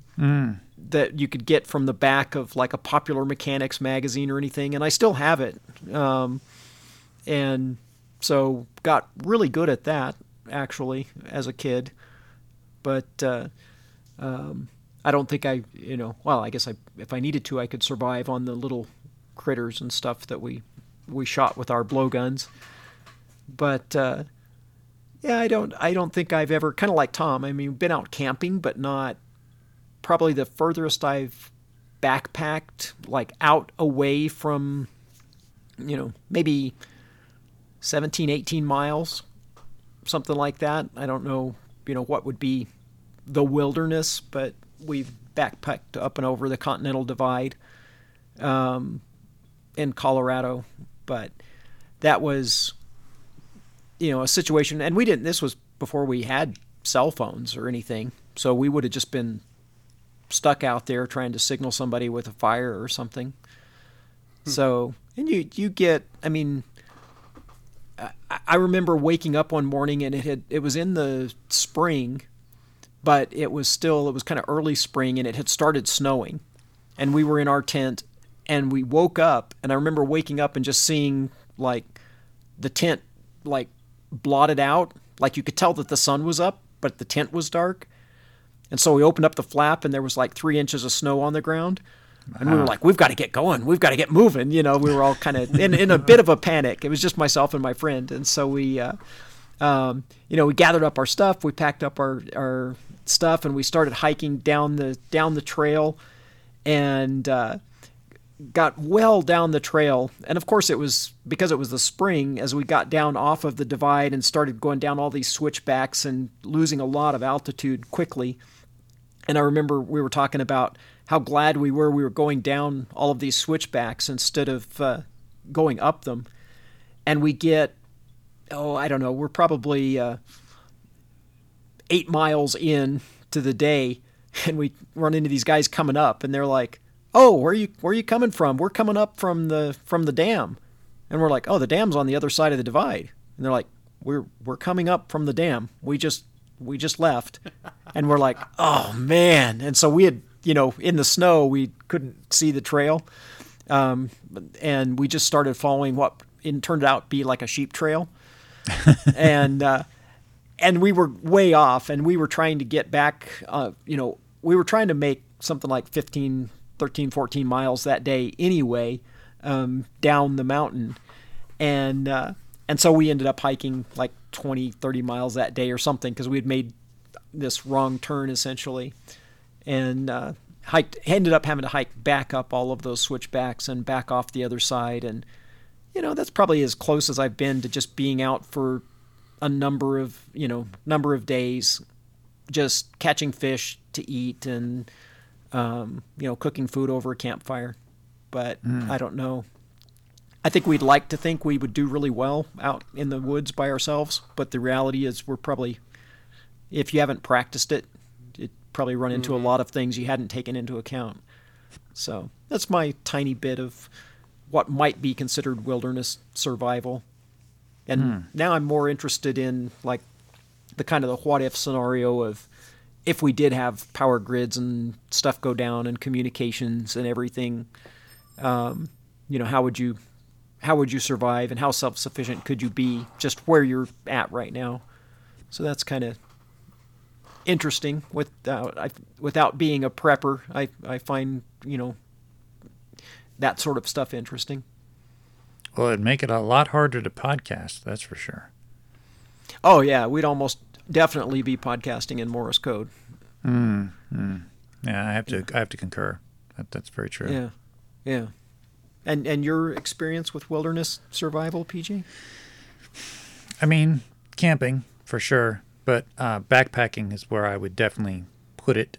that you could get from the back of like a popular mechanics magazine or anything, and I still have it. Um, and so got really good at that actually as a kid, but uh, um, I don't think I, you know, well, I guess I, if I needed to, I could survive on the little critters and stuff that we we shot with our blowguns. But uh, yeah, I don't, I don't think I've ever kind of like Tom. I mean, been out camping, but not probably the furthest I've backpacked, like out away from, you know, maybe 17, 18 miles, something like that. I don't know, you know, what would be the wilderness, but we've backpacked up and over the Continental Divide um, in Colorado. But that was, you know, a situation, and we didn't, this was before we had cell phones or anything. So we would have just been stuck out there trying to signal somebody with a fire or something. So, and you you get, I mean, I, I remember waking up one morning and it had it was in the spring, but it was still it was kind of early spring and it had started snowing, and we were in our tent and we woke up and I remember waking up and just seeing like the tent like blotted out, like you could tell that the sun was up, but the tent was dark. And so we opened up the flap and there was like three inches of snow on the ground. And we were like, we've got to get going. We've got to get moving. You know, we were all kind of in, in a bit of a panic. It was just myself and my friend. And so we, uh, um, you know, we gathered up our stuff. We packed up our, our stuff and we started hiking down the, down the trail and, uh, got well down the trail. And of course, it was because it was the spring as we got down off of the divide and started going down all these switchbacks and losing a lot of altitude quickly. And I remember we were talking about how glad we were we were going down all of these switchbacks instead of uh, going up them. And we get, oh, I don't know, we're probably uh, eight miles in to the day, and we run into these guys coming up, and they're like, "Oh, where are you where are you coming from? We're coming up from the from the dam," and we're like, "Oh, the dam's on the other side of the divide," and they're like, "We're we're coming up from the dam. We just we just left," and we're like, "Oh man!" And so we had you know in the snow we couldn't see the trail, um, and we just started following what it turned out to be like a sheep trail, and. Uh, and we were way off and we were trying to get back uh, you know we were trying to make something like 15 13 14 miles that day anyway um, down the mountain. And uh, and so we ended up hiking like 20 30 miles that day or something because we had made this wrong turn essentially. And uh, hiked ended up having to hike back up all of those switchbacks and back off the other side. And you know that's probably as close as I've been to just being out for a number of you know number of days just catching fish to eat and um, you know cooking food over a campfire. But i don't know. I think we'd like to think we would do really well out in the woods by ourselves but the reality is we're probably if you haven't practiced it it probably run into a lot of things you hadn't taken into account. So that's my tiny bit of what might be considered wilderness survival and now I'm more interested in like the kind of the what if scenario of if we did have power grids and stuff go down and communications and everything, um, you know, how would you how would you survive and how self sufficient could you be just where you're at right now? So that's kind of interesting without I, without being a prepper. I I find you know that sort of stuff interesting. Well, it'd make it a lot harder to podcast, that's for sure. Oh yeah, we'd almost definitely be podcasting in Morse code. Yeah, I have to I have to concur. That, that's very true. Yeah, yeah. And and your experience with wilderness survival, PG? I mean, camping for sure, but uh, backpacking is where I would definitely put it.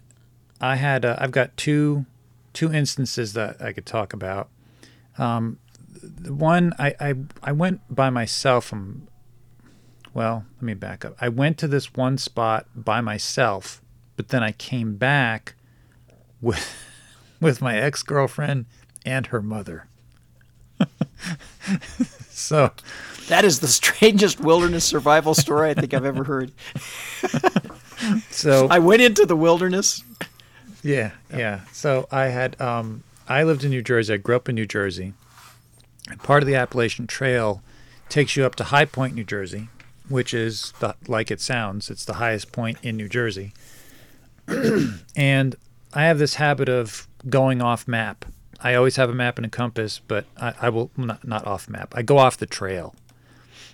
I had uh, I've got two two instances that I could talk about. Um, the one I, I I went by myself from well, let me back up. I went to this one spot by myself, but then I came back with with my ex-girlfriend and her mother. so, That is the strangest wilderness survival story I think I've ever heard. so I went into the wilderness. Yeah, yeah. So I had um I lived in New Jersey. I grew up in New Jersey. And part of the Appalachian Trail takes you up to High Point, New Jersey, which is the, like it sounds, it's the highest point in New Jersey. and I have this habit of going off map. I always have a map and a compass, but I, I will not, not off map. I go off the trail.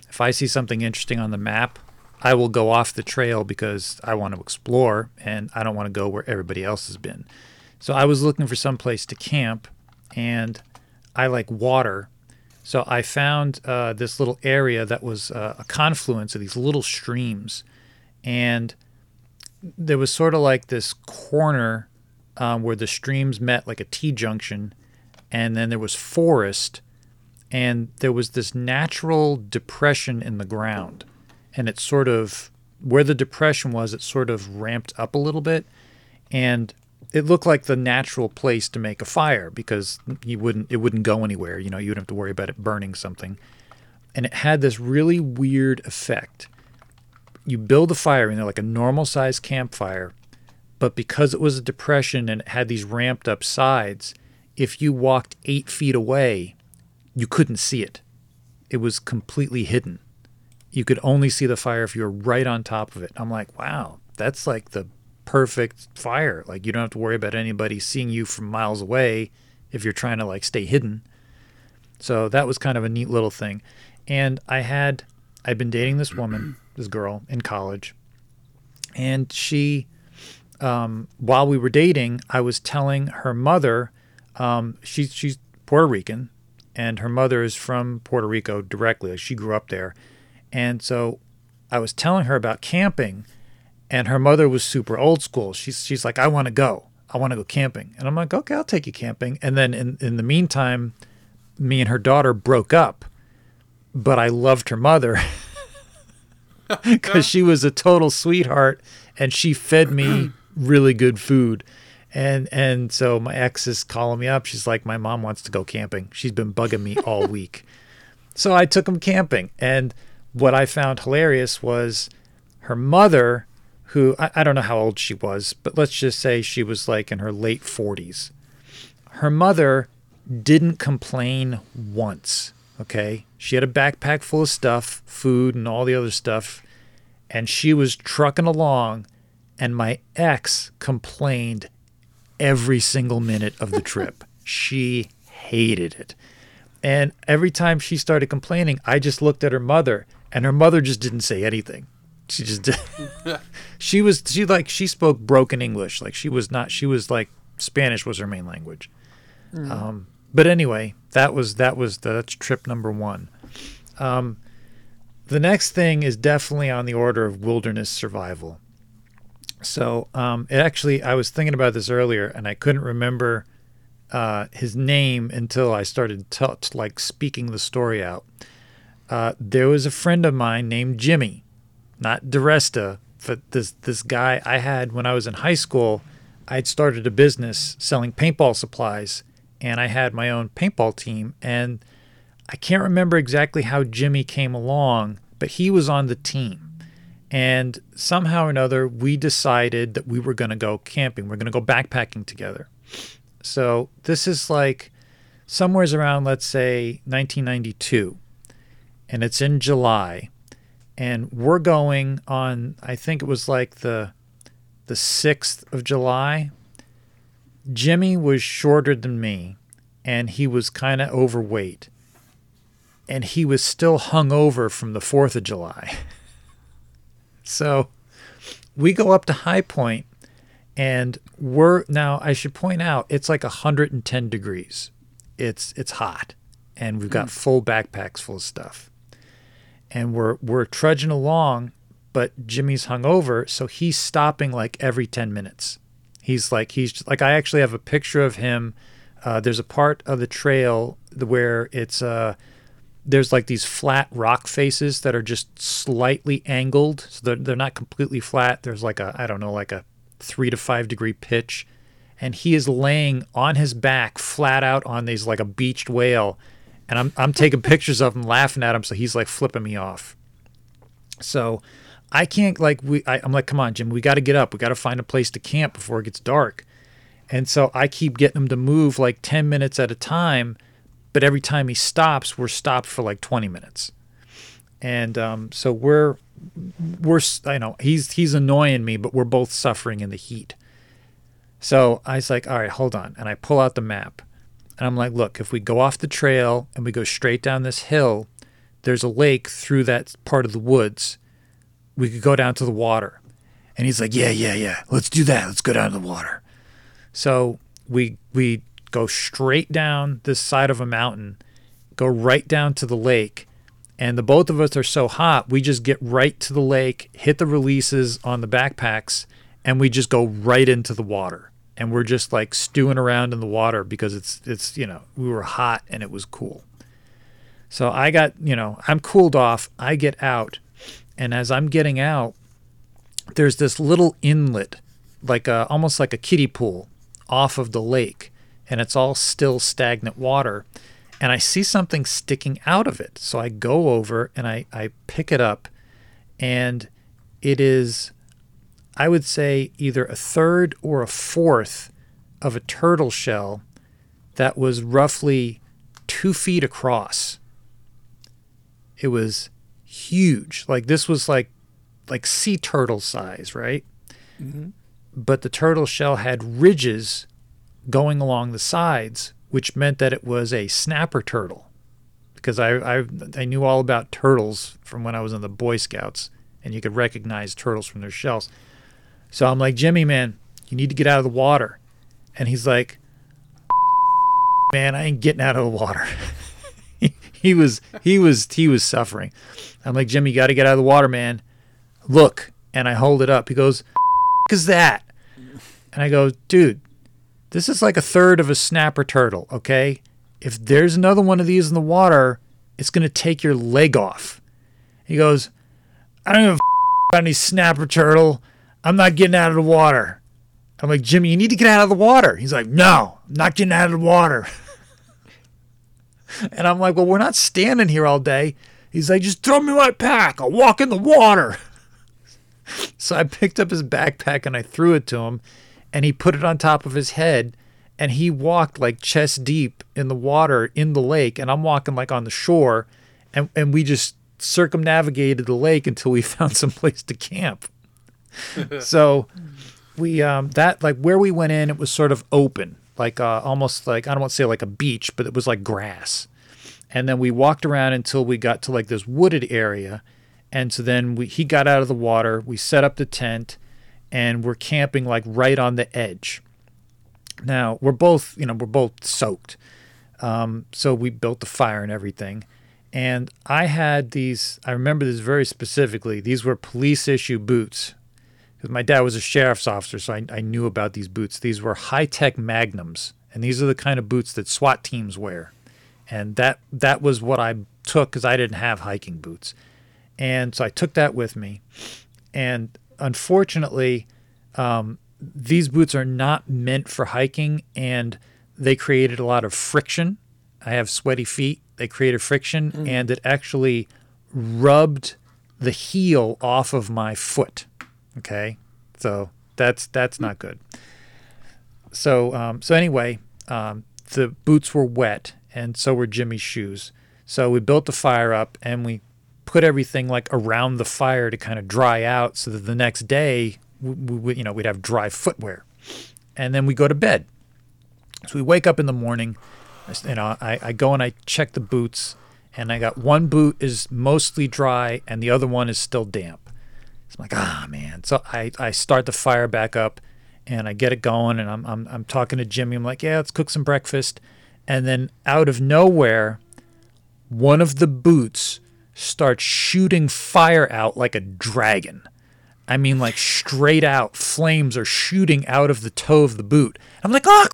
If I see something interesting on the map, I will go off the trail because I want to explore and I don't want to go where everybody else has been. So I was looking for some place to camp and I like water. So I found uh, this little area that was uh, a confluence of these little streams. And there was sort of like this corner um, where the streams met, like a T junction. And then there was forest. And there was this natural depression in the ground and it sort of where the depression was it sort of ramped up a little bit and it looked like the natural place to make a fire because you wouldn't it wouldn't go anywhere you know you wouldn't have to worry about it burning something. And it had this really weird effect. You build a fire in there like a normal sized campfire but because it was a depression and it had these ramped up sides if you walked eight feet away you couldn't see it. It was completely hidden. You could only see the fire if you were right on top of it. I'm like, wow, that's like the perfect fire. Like you don't have to worry about anybody seeing you from miles away if you're trying to like stay hidden. So that was kind of a neat little thing. And I had I'd been dating this woman, this girl in college, and she um, while we were dating, I was telling her mother, um, she's she's Puerto Rican, and her mother is from Puerto Rico directly. She grew up there, and so I was telling her about camping, and her mother was super old school. She's she's like, I want to go. I want to go camping. And I'm like, okay, I'll take you camping. And then in, in the meantime, me and her daughter broke up, but I loved her mother because she was a total sweetheart and she fed me really good food. And and so my ex is calling me up. She's like, my mom wants to go camping. She's been bugging me all week. So I took him camping. And what I found hilarious was her mother, who I, I don't know how old she was, but let's just say she was like in her late 40s. Her mother didn't complain once. Okay. She had a backpack full of stuff, food, and all the other stuff. And she was trucking along, and my ex complained every single minute of the trip. she hated it. And every time she started complaining, I just looked at her mother, and her mother just didn't say anything. She just did. she was she like she spoke broken English. Like she was not. She was like Spanish was her main language. Um, but anyway, that was that was the, that's trip number one. Um, the next thing is definitely on the order of wilderness survival. So um, it actually, I was thinking about this earlier, and I couldn't remember uh, his name until I started t- like speaking the story out. Uh, there was a friend of mine named Jimmy, not DiResta, but this this guy I had when I was in high school. I'd started a business selling paintball supplies, and I had my own paintball team. And I can't remember exactly how Jimmy came along, but he was on the team. And somehow or another, we decided that we were going to go camping. We're going to go backpacking together. So this is like somewhere's around, let's say, 1992. And it's in July. And we're going on, I think it was like the the 6th of July. Jimmy was shorter than me and he was kind of overweight. And he was still hung over from the 4th of July. so we go up to High Point and we're now I should point out it's like 110 degrees. It's it's hot and we've got hmm. full backpacks full of stuff. And we're we're trudging along but Jimmy's hungover, so he's stopping like every 10 minutes. He's like, he's like, I actually have a picture of him. Uh, there's a part of the trail where it's, uh, there's like these flat rock faces that are just slightly angled. So they're, they're not completely flat. There's like a, I don't know, like a three to five degree pitch. And he is laying on his back, flat out on these like a beached whale. And I'm, I'm taking pictures of him, laughing at him. So he's like flipping me off. So I can't like we. I, I'm like, come on, Jim, we got to get up. We got to find a place to camp before it gets dark. And so I keep getting him to move like 10 minutes at a time, but every time he stops, we're stopped for like 20 minutes. And um, so we're we're I know he's he's annoying me, but we're both suffering in the heat. So I was like, all right, hold on, and I pull out the map, and I'm like, look, if we go off the trail and we go straight down this hill, there's a lake through that part of the woods. We could go down to the water. And he's like, yeah, yeah, yeah, let's do that. Let's go down to the water. So we we go straight down this side of a mountain, go right down to the lake, and the both of us are so hot, we just get right to the lake, hit the releases on the backpacks, and we just go right into the water. And we're just like stewing around in the water because it's it's you know, we were hot and it was cool. So I got, you know, I'm cooled off. I get out. And as I'm getting out, there's this little inlet, like a, almost like a kiddie pool off of the lake. And it's all still stagnant water. And I see something sticking out of it. So I go over and I, I pick it up. And it is, I would say, either a third or a fourth of a turtle shell that was roughly two feet across it was huge. Like this was like like sea turtle size, right? Mm-hmm. But the turtle shell had ridges going along the sides, which meant that it was a snapper turtle. Because I, I I knew all about turtles from when I was in the Boy Scouts, and you could recognize turtles from their shells. So I'm like, Jimmy, man, you need to get out of the water. And he's like, man, I ain't getting out of the water. he was he was he was suffering. I'm like, Jimmy, you got to get out of the water, man. Look, and I hold it up. He goes, "Is that?" And I go, dude, this is like a third of a snapper turtle. Okay, if there's another one of these in the water, it's gonna take your leg off. He goes, I don't a about any snapper turtle. I'm not getting out of the water. I'm like, Jimmy, you need to get out of the water. He's like, No, I'm not getting out of the water. And I'm like, well, we're not standing here all day. He's like, just throw me my pack. I'll walk in the water. so I picked up his backpack and I threw it to him, and he put it on top of his head. And he walked like chest deep in the water in the lake, and I'm walking like on the shore, and, and we just circumnavigated the lake until we found some place to camp. so we um that like where we went in, it was sort of open like uh, almost like I don't want to say like a beach, but it was like grass. And then we walked around until we got to like this wooded area, and so then we he got out of the water. We set up the tent, and we're camping like right on the edge. Now we're both you know we're both soaked, um, so we built the fire and everything. And I had these. I remember this very specifically. These were police issue boots my dad was a sheriff's officer, so I, I knew about these boots. These were Hi-Tec Magnums, and these are the kind of boots that SWAT teams wear. And that that was what I took because I didn't have hiking boots, and so I took that with me. And unfortunately, um, these boots are not meant for hiking, and they created a lot of friction. I have sweaty feet. They created friction, and it actually rubbed the heel off of my foot. Okay, so that's that's not good. So um, so anyway, um, the boots were wet, and so were Jimmy's shoes. So we built the fire up, and we put everything like around the fire to kind of dry out, so that the next day, we, we, you know, we'd have dry footwear, and then we go to bed. So we wake up in the morning, you know, I, I go and I check the boots, and I got one boot is mostly dry, and the other one is still damp. So I'm like, ah, man. So I, I start the fire back up and I get it going and I'm, I'm, I'm talking to Jimmy. I'm like, yeah, let's cook some breakfast. And then out of nowhere, one of the boots starts shooting fire out like a dragon. I mean, like straight out, flames are shooting out of the toe of the boot. I'm like, oh,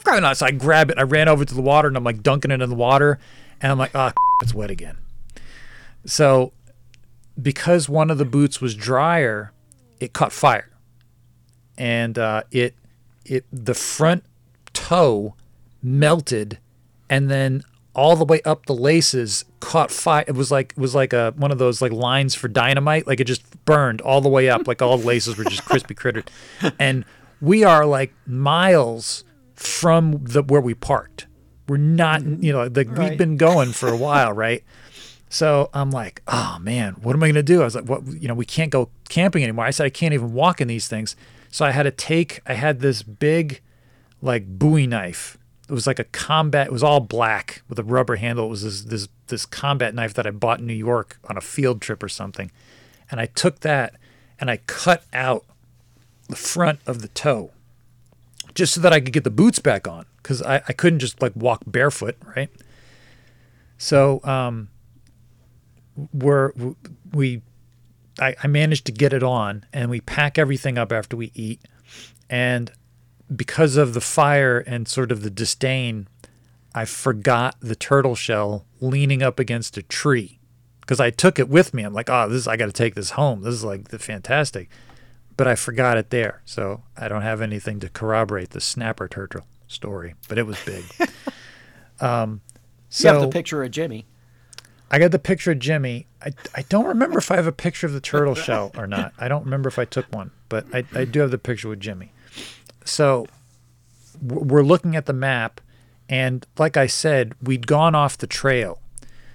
probably not. So I grab it. I ran over to the water and I'm like dunking it in the water. And I'm like, oh, it's wet again. So, because one of the boots was drier, it caught fire, and uh, it it the front toe melted, and then all the way up the laces caught fire. It was like it was like a one of those like lines for dynamite. Like it just burned all the way up. Like all the laces were just crispy crittered, and we are like miles from the where we parked. We're not, you know, like we've been going for a while, right? So I'm like, oh man, what am I gonna do? I was like, what? You know, we can't go camping anymore. I said I can't even walk in these things. So I had to take. I had this big, like Bowie knife. It was like a combat. It was all black with a rubber handle. It was this this this combat knife that I bought in New York on a field trip or something. And I took that and I cut out the front of the toe just so that I could get the boots back on because I, I couldn't just like walk barefoot, right? So um, we're we I, I managed to get it on and we pack everything up after we eat and because of the fire and sort of the disdain I forgot the turtle shell leaning up against a tree because I took it with me. I'm like, oh, this is, I got to take this home. This is like the fantastic, but I forgot it there, so I don't have anything to corroborate the snapper turtle story. But it was big. um, you have so the picture of Jimmy. I got the picture of Jimmy. I, I don't remember if I have a picture of the turtle shell or not. I don't remember if I took one, but I, I do have the picture with Jimmy. So we're looking at the map, and like I said, we'd gone off the trail.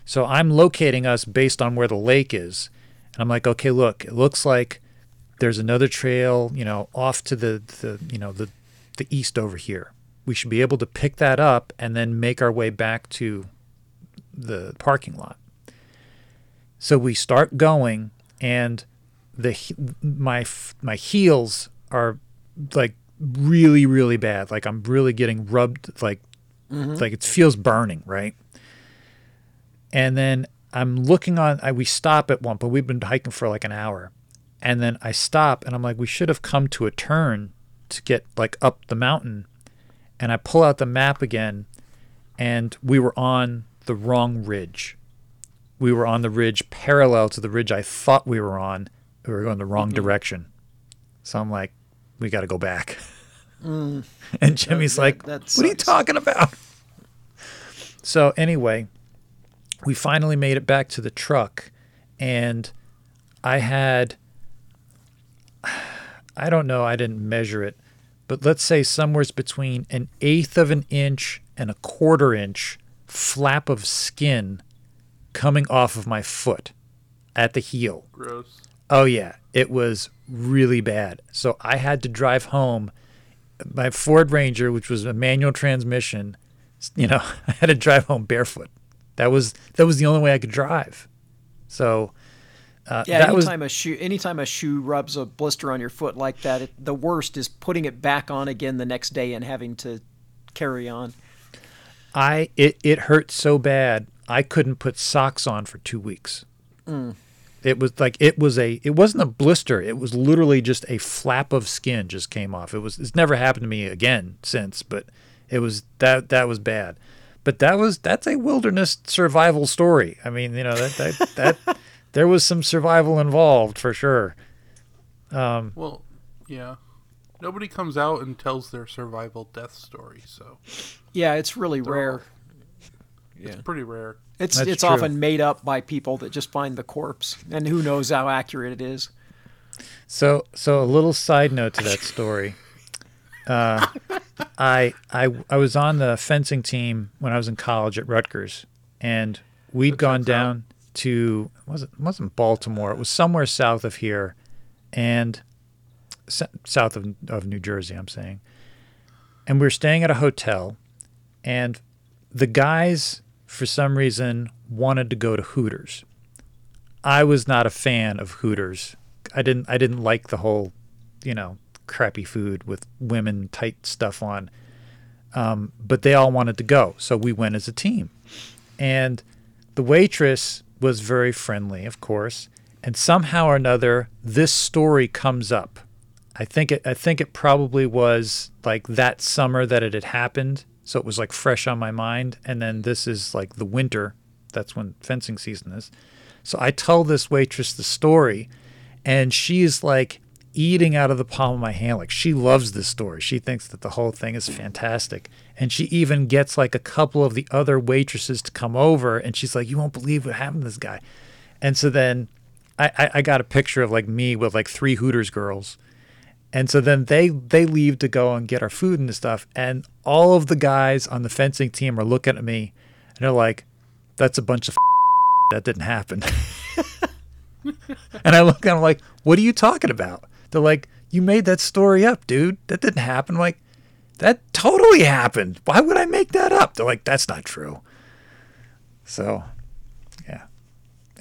So I'm locating us based on where the lake is. And I'm like, okay, look, it looks like there's another trail, you know, off to the, the you know, the, the east over here. We should be able to pick that up and then make our way back to the parking lot. So we start going, and the my my heels are like really really bad. Like I'm really getting rubbed. Like mm-hmm. like it feels burning, right? And then I'm looking on. I, we stop at one, but we've been hiking for like an hour, and then I stop, and I'm like, we should have come to a turn to get like up the mountain, and I pull out the map again, and we were on the wrong ridge. We were on the ridge parallel to the ridge I thought we were on. We were going the wrong mm-hmm. direction. So I'm like, we got to go back. Mm. and Jimmy's that- like, that what are you talking about? So anyway, we finally made it back to the truck, and I had, I don't know, I didn't measure it, but let's say somewhere's between an eighth of an inch and a quarter inch flap of skin coming off of my foot at the heel. Gross. Oh yeah, it was really bad. So I had to drive home. My Ford Ranger, which was a manual transmission, you know, I had to drive home barefoot. That was that was the only way I could drive. So uh, Yeah, that was anytime a shoe anytime a shoe rubs a blister on your foot like that, it, the worst is putting it back on again the next day and having to carry on. I it it hurt so bad I couldn't put socks on for two weeks. It was like it was a it wasn't a blister. It was literally just a flap of skin just came off. It was it's never happened to me again since, but it was that that was bad. But that was that's a wilderness survival story. I mean, you know that that that there was some survival involved for sure. Um, well, yeah. Nobody comes out and tells their survival death story, so Yeah, it's really They're rare. All- it's pretty rare. It's That's it's true. often made up by people that just find the corpse, and who knows how accurate it is. So, so a little side note to that story. Uh, I, I, I was on the fencing team when I was in college at Rutgers, and we'd gone checks out. down to wasn't wasn't Baltimore. It was somewhere south of here, and s- south of of New Jersey. I'm saying, and we were staying at a hotel, and the guys for some reason wanted to go to Hooters. I was not a fan of Hooters. I didn't I didn't like the whole, you know, crappy food with women tight stuff on. Um, but they all wanted to go, so we went as a team. And the waitress was very friendly, of course. And somehow or another, this story comes up. I think it I think it probably was like that summer that it had happened, so it was like fresh on my mind. And then this is like the winter that's when fencing season is. So I tell this waitress the story, and she's like eating out of the palm of my hand. Like she loves this story. She thinks that the whole thing is fantastic. And she even gets like a couple of the other waitresses to come over, and she's like, "You won't believe what happened to this guy." And so then I, I, I got a picture of like me with like three Hooters girls. And so then they they leave to go and get our food and stuff. And all of the guys on the fencing team are looking at me and they're like, That's a bunch of that didn't happen. and I look at them like, What are you talking about? They're like, You made that story up, dude. That didn't happen. I'm like, that totally happened. Why would I make that up? They're like, That's not true. So yeah.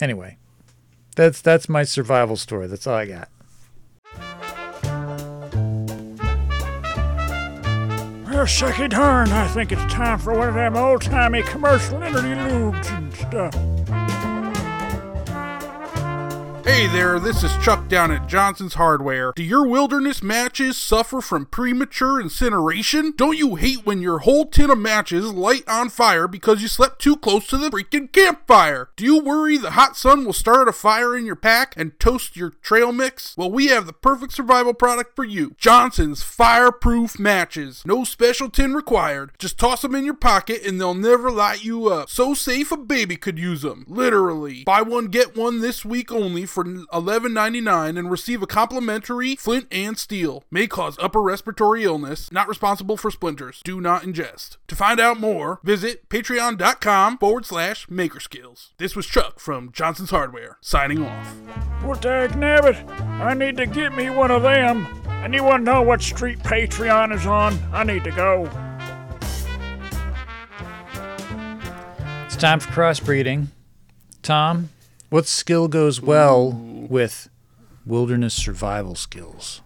Anyway, that's that's my survival story. That's all I got. Well, shucky darn, I think it's time for one of them old timey commercial interludes and stuff. Hey there, this is Chuck down at Johnson's Hardware. Do your wilderness matches suffer from premature incineration? Don't you hate when your whole tin of matches light on fire because you slept too close to the freaking campfire? Do you worry the hot sun will start a fire in your pack and toast your trail mix? Well, we have the perfect survival product for you Johnson's Fireproof Matches. No special tin required. Just toss them in your pocket and they'll never light you up. So safe a baby could use them. Literally. Buy one, get one this week only for $11.99 and receive a complimentary flint and steel. May cause upper respiratory illness. Not responsible for splinters. Do not ingest. To find out more, visit patreon.com forward slash makerskills. This was Chuck from Johnson's Hardware, signing off. Well, dag nabbit, I need to get me one of them. Anyone know what street Patreon is on? I need to go. It's time for crossbreeding. Tom, what skill goes well with wilderness survival skills?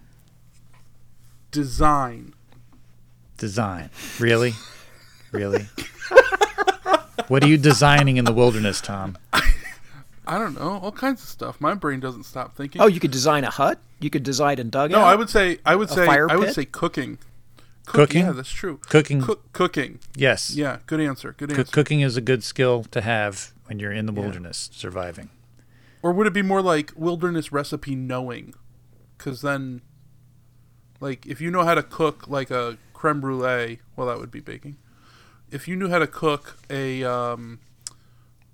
Design. Design. Really? Really? what are you designing in the wilderness, Tom? I don't know, all kinds of stuff. My brain doesn't stop thinking. Oh, you could design a hut. You could design a dugout. no, I would say I would A say I would say cooking. Cook- Cooking? Yeah, that's true. Cooking. Cook, cooking. Yes. Yeah, good answer. Good answer. cooking is a good skill to have when you're in the wilderness surviving. Or would it be more like wilderness recipe knowing? Because then, like, if you know how to cook like a creme brulee, well, that would be baking. If you knew how to cook a, um,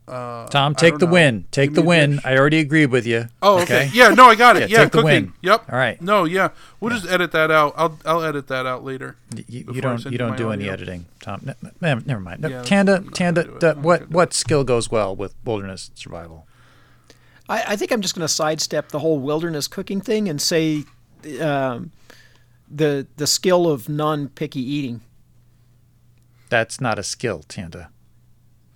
uh, Tom, take the know. win. Take Give the win. I already agreed with you. Oh, okay. Yeah, no, I got it. Yeah, Yeah, take the cooking. win. Yep. All right. No, yeah, we'll just edit that out. I'll I'll edit that out later. You, you don't you you don't my do any editing, Tom. Ne- ne- never mind. No, Yeah, Tanda, Tanda, gonna do it. the- I'm not what what skill goes well with wilderness survival? I, I think I'm just going to sidestep the whole wilderness cooking thing and say um, the the skill of non-picky eating. That's not a skill, Tanda.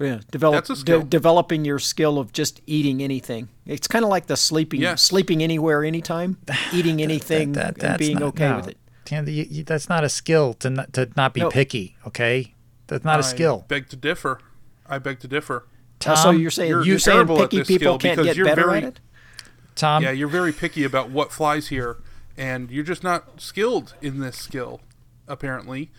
Yeah, develop That's a skill. de- developing your skill of just eating anything. It's kind of like the sleeping Yes. sleeping anywhere, anytime, eating anything, That- and that's being not- okay no. with it. Tanda, you, you, that's not a skill to not, to not be No. picky. Okay, that's not a I skill. I beg to differ. I beg to differ. Uh, so Tom, you're saying you're you're, saying terrible at picky this people skill can't because get you're better very- at it? Tom, yeah, you're very picky about what flies here, and you're just not skilled in this skill, apparently.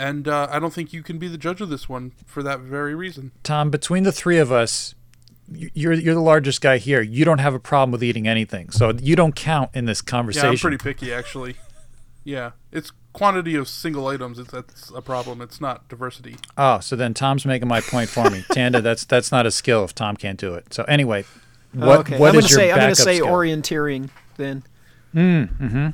And uh, I don't think you can be the judge of this one for that very reason. Tom, between the three of us, you're you're the largest guy here. You don't have a problem with eating anything, so you don't count in this Yeah, conversation. I'm pretty picky actually. Yeah, it's quantity of single items. It's, that's a problem. It's not diversity. Oh, so then Tom's making my point for me. Tanda, that's that's not a skill if Tom can't do it. So anyway, what okay, what I'm is gonna your say I'm backup gonna say skill? orienteering then. Hmm. Hmm.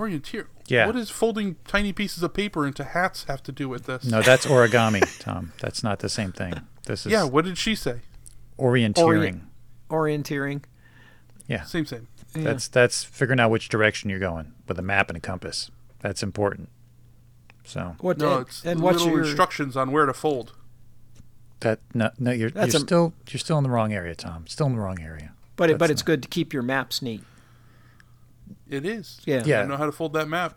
Orienteer. Yeah. What does folding tiny pieces of paper into hats have to do with this? no, that's origami, Tom. That's not the same thing. This is Yeah. What did she say? orienteering. Orient- Orienteering. Yeah. Same, same. That's that's figuring out which direction you're going with a map and a compass. That's important. So What No, and, it's and what's little your instructions on where to fold. that no no you're you're a- still you're still in the wrong area, Tom. Still in the wrong area. but it, but that's it's good to keep your maps neat. It is. Yeah. Yeah. I know how to fold that map.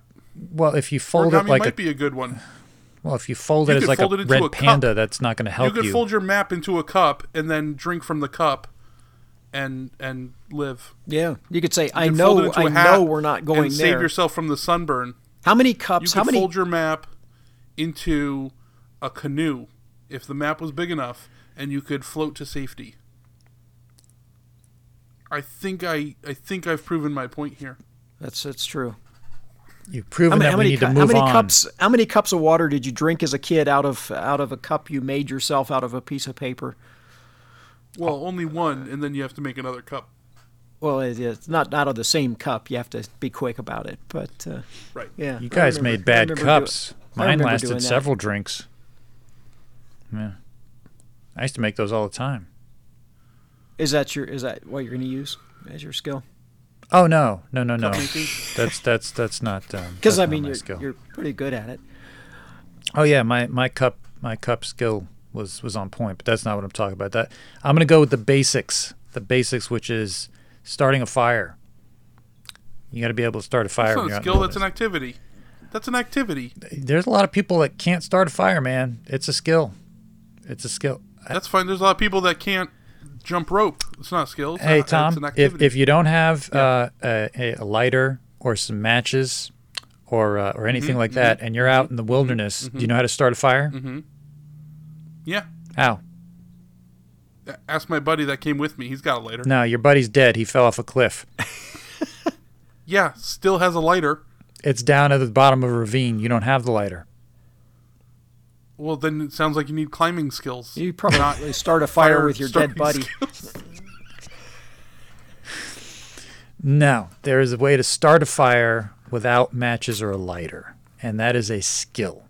Well, if you fold Origami it like might a be a good one. well, if you fold You it as could like a it into red a cup. panda, that's not going to help You could you. Could fold your map into a cup and then drink from the cup, and and live. Yeah, you could say, You "I could fold it know, into I a hat know, we're not going and there." Save yourself from the sunburn. how many You cups? could How many? fold your map into a canoe if the map was big enough and you could float to safety. I think I I think I've proven my point here. That's that's true. You've proven How many, that how we many, need cu- to how many on. cups? How many cups of water did you drink as a kid out of out of a cup you made yourself out of a piece of paper? Well, only one, and then you have to make another cup. Well, it's not out of the same cup. You have to be quick about it. But uh, Right. yeah, You guys remember- made bad remember do- cups. Mine lasted several drinks. Yeah. I used to make those all the time. Is that your? Is that what you're going to use as your skill? Oh no, no, no, no. That's that's that's not. Um, Because that's I mean, you're skill. you're pretty good at it. Oh yeah, my my cup my cup skill was was on point, but that's not what I'm talking about. That I'm gonna go with the basics. The basics, which is starting a fire. You got to be able to start a fire. That's not a skill. That's an activity. That's an activity. There's a lot of people that can't start a fire, man. It's a skill. It's a skill. That's fine. There's a lot of people that can't jump rope. It's not a skill. It's Hey not- Tom, if if you don't have uh, a, a lighter or some matches or uh, or anything Mm-hmm, like that, and you're out in the wilderness, do you know how to start a fire? Mm-hmm. yeah, How? Ask my buddy that came with me. He's got a lighter. No, your buddy's dead. He fell off a cliff. Yeah, still has a lighter. It's down at the bottom of a ravine. You don't have the lighter. Well, then it sounds like you need climbing skills. You probably not probably start a fire, with your dead buddy. No, there is a way to start a fire without matches or a lighter, and that is a skill.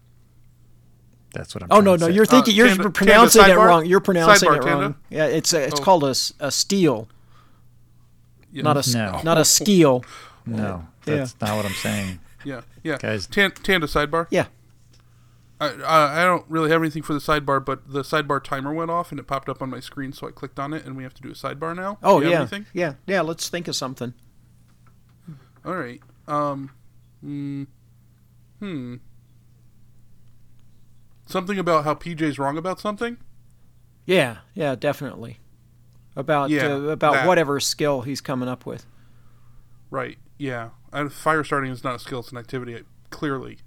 That's what I'm. Oh trying no, to no, say. you're uh, thinking you're Tanda- pronouncing Tanda, it wrong. You're pronouncing Sidebar, it Tanda? wrong. Yeah, it's a, it's Oh. called a steel, Yeah. not a s- No. not a skill. no. Yeah. That's not what I'm saying. Yeah, yeah. Guys. Tan- Tanda sidebar. Yeah. I, I don't really have anything for the sidebar, but the sidebar timer went off and it popped up on my screen, so I clicked on it, and we have to do a sidebar now. Oh Do you have yeah, yeah, yeah. Let's think of something. All right. Um. Hmm. Hmm. Something about how PJ's wrong about something. Yeah, yeah, definitely. About Yeah, uh, about that. whatever skill he's coming up with. Right. Yeah. I, fire starting is not a skill; it's an activity. Clearly,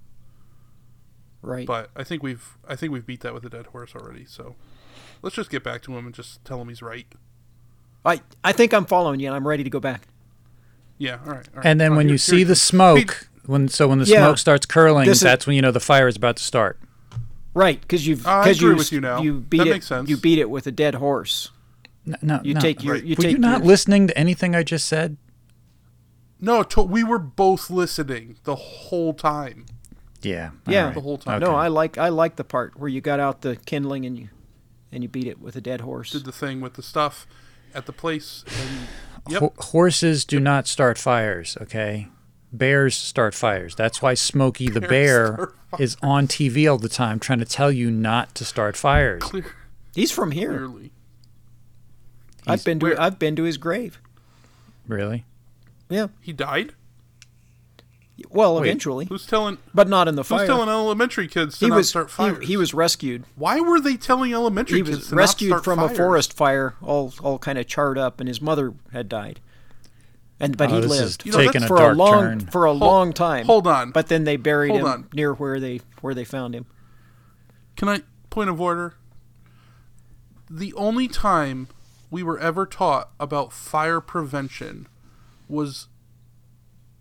Right. but I think we've I think we've beat that with a dead horse already. So let's just get back to him and just tell him he's right. I I think I'm following you, and I'm ready to go back. Yeah. All right. all right. And then Oh, when here- you here see it the comes. smoke, when so when the Yeah. smoke starts curling, This is- that's when you know the fire is about to start. Right, because you've because agree you you now. you beat That it makes sense. you beat it with a dead horse. No, no You no. take your right. you Were take you not your, listening to anything I just said? No, to, we were both listening the whole time. Yeah. Yeah. alright. The whole time. No, I like I like the part where you got out the kindling and you and you beat it with a dead horse. Did the thing with the stuff at the place. And, yep. Ho- horses do not start fires, okay? Bears start fires. That's why Smokey the Bears Bear is on TV all the time trying to tell you not to start fires. Clear, He's from here. clearly. I've been to where? I've been to his grave. Really? Yeah. He died. Well, Wait. eventually, Who's telling? but not in the Who's fire. telling elementary kids to he not was start he, fires? he was rescued. Why were they telling elementary kids? He kids was to rescued not start from a forest fire, all all kind of charred up, and his mother had died. And but Oh, he this is lived You know, taking that's- a for dark a long turn. for a Hold- long time. hold on. But then they buried Hold him on. near where they where they found him. Can I point of order? The only time we were ever taught about fire prevention was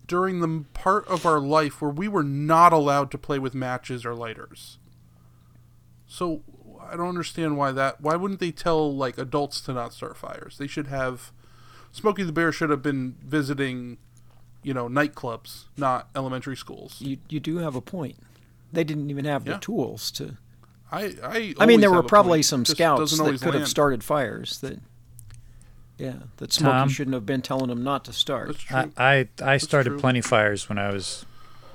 during the part of our life where we were not allowed to play with matches or lighters. So I don't understand why that. Why wouldn't they tell like adults to not start fires? They should have. Smokey the Bear should have been visiting, you know, nightclubs, not elementary schools. You you do have a point. They didn't even have Yeah. the tools to. I I. I mean, there were probably point. some Just scouts that could have started fires that. Yeah, that Smokey Tom? shouldn't have been telling them not to start. That's true. I, I, I started true. plenty fires when I was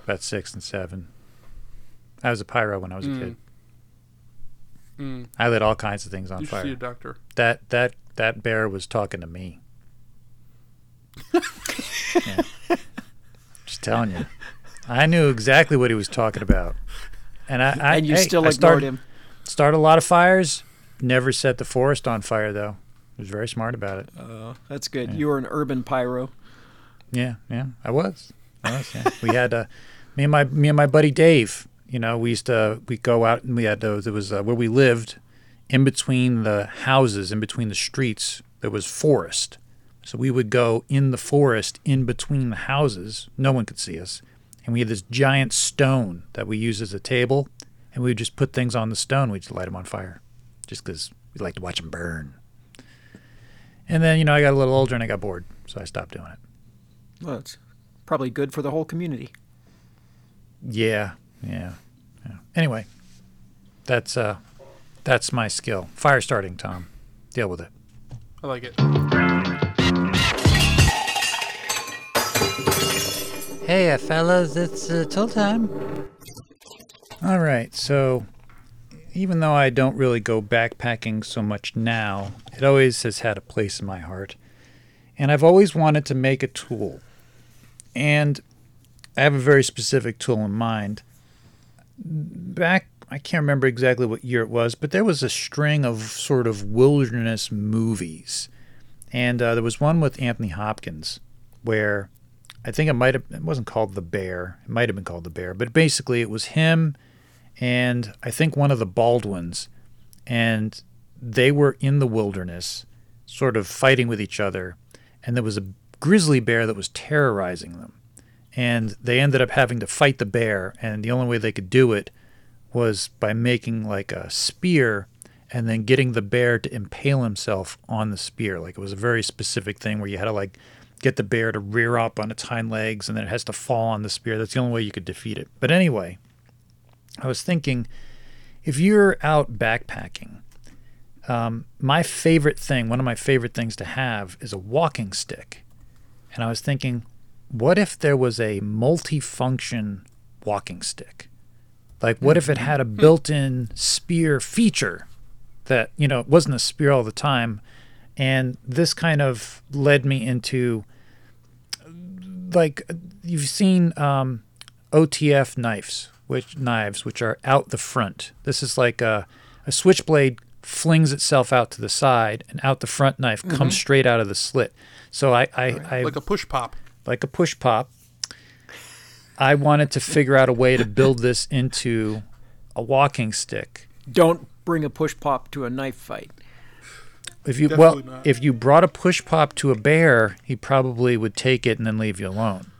about six and seven. I was a pyro when I was a Mm. kid. Mm. I lit all kinds of things on You should see a fire. doctor. That that that bear was talking to me. Yeah. Just telling you, I knew exactly what he was talking about, and I, I and you hey, still I ignored started, him. Started a lot of fires. Never set the forest on fire though. Was very smart about it. Uh, that's good. You were an urban pyro. Yeah, yeah, I was. I was. Yeah. we had uh, me and my me and my buddy Dave. You know, we used to we go out and we had those. It was uh, where we lived. in between the houses, in between the streets, there was forest. So we would go in the forest in between the houses. No one could see us. And we had this giant stone that we used as a table. And we would just put things on the stone. We'd just light them on fire just because we like to watch them burn. And then, you know, I got a little older and I got bored. So I stopped doing it. Well, it's probably good for the whole community. Yeah, yeah, yeah. Anyway, that's uh, that's my skill. Fire starting, Tom. Deal with it. I like it. Hey, fellas, it's uh, toll time. All right, so even though I don't really go backpacking so much now, it always has had a place in my heart. And I've always wanted to make a tool. And I have a very specific tool in mind. Back, I can't remember exactly what year it was, but there was a string of sort of wilderness movies. And uh, there was one with Anthony Hopkins where I think it might have, it wasn't called The Bear. It might have been called The Bear, but basically it was him and I think one of the Baldwins. And they were in the wilderness, sort of fighting with each other. And there was a grizzly bear that was terrorizing them and they ended up having to fight the bear and the only way they could do it was by making like a spear and then getting the bear to impale himself on the spear like it was a very specific thing where you had to like get the bear to rear up on its hind legs and then it has to fall on the spear that's the only way you could defeat it but anyway i was thinking if you're out backpacking um, my favorite thing one of my favorite things to have is a walking stick. And i was thinking what if there was a multi-function walking stick? Like, what if it had a built-in spear feature that you know it wasn't a spear all the time, and this kind of led me into like you've seen um, OTF knives, which knives which are out the front. This is like a, a switchblade flings itself out to the side, and out the front knife comes mm-hmm. straight out of the slit. So I I, I Like a push pop. like a push pop. I wanted to figure out a way to build this into a walking stick. Don't bring a push pop to a knife fight. If you well, not. if you brought a push pop to a bear, he probably would take it and then leave you alone.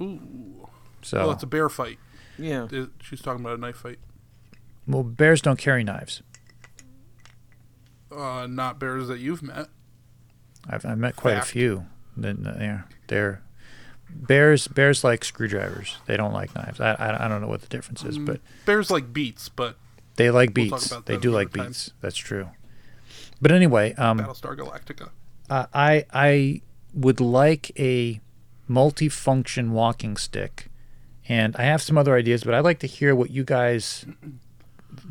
Ooh. So, Well, it's a bear fight. Yeah. It- She's talking about a knife fight. well, bears don't carry knives. Uh, not bears that you've met. I've, I've met quite a few. Then uh, they're, they're bears. Bears like screwdrivers. They don't like knives. I, I, I don't know what the difference is, but Bears like beets, but they like Mm. We'll talk beets. about They do like time. beets. That's true. But anyway, um, Battlestar Galactica. Uh, I I would like a multi-function walking stick, and I have some other ideas, but I'd like to hear what you guys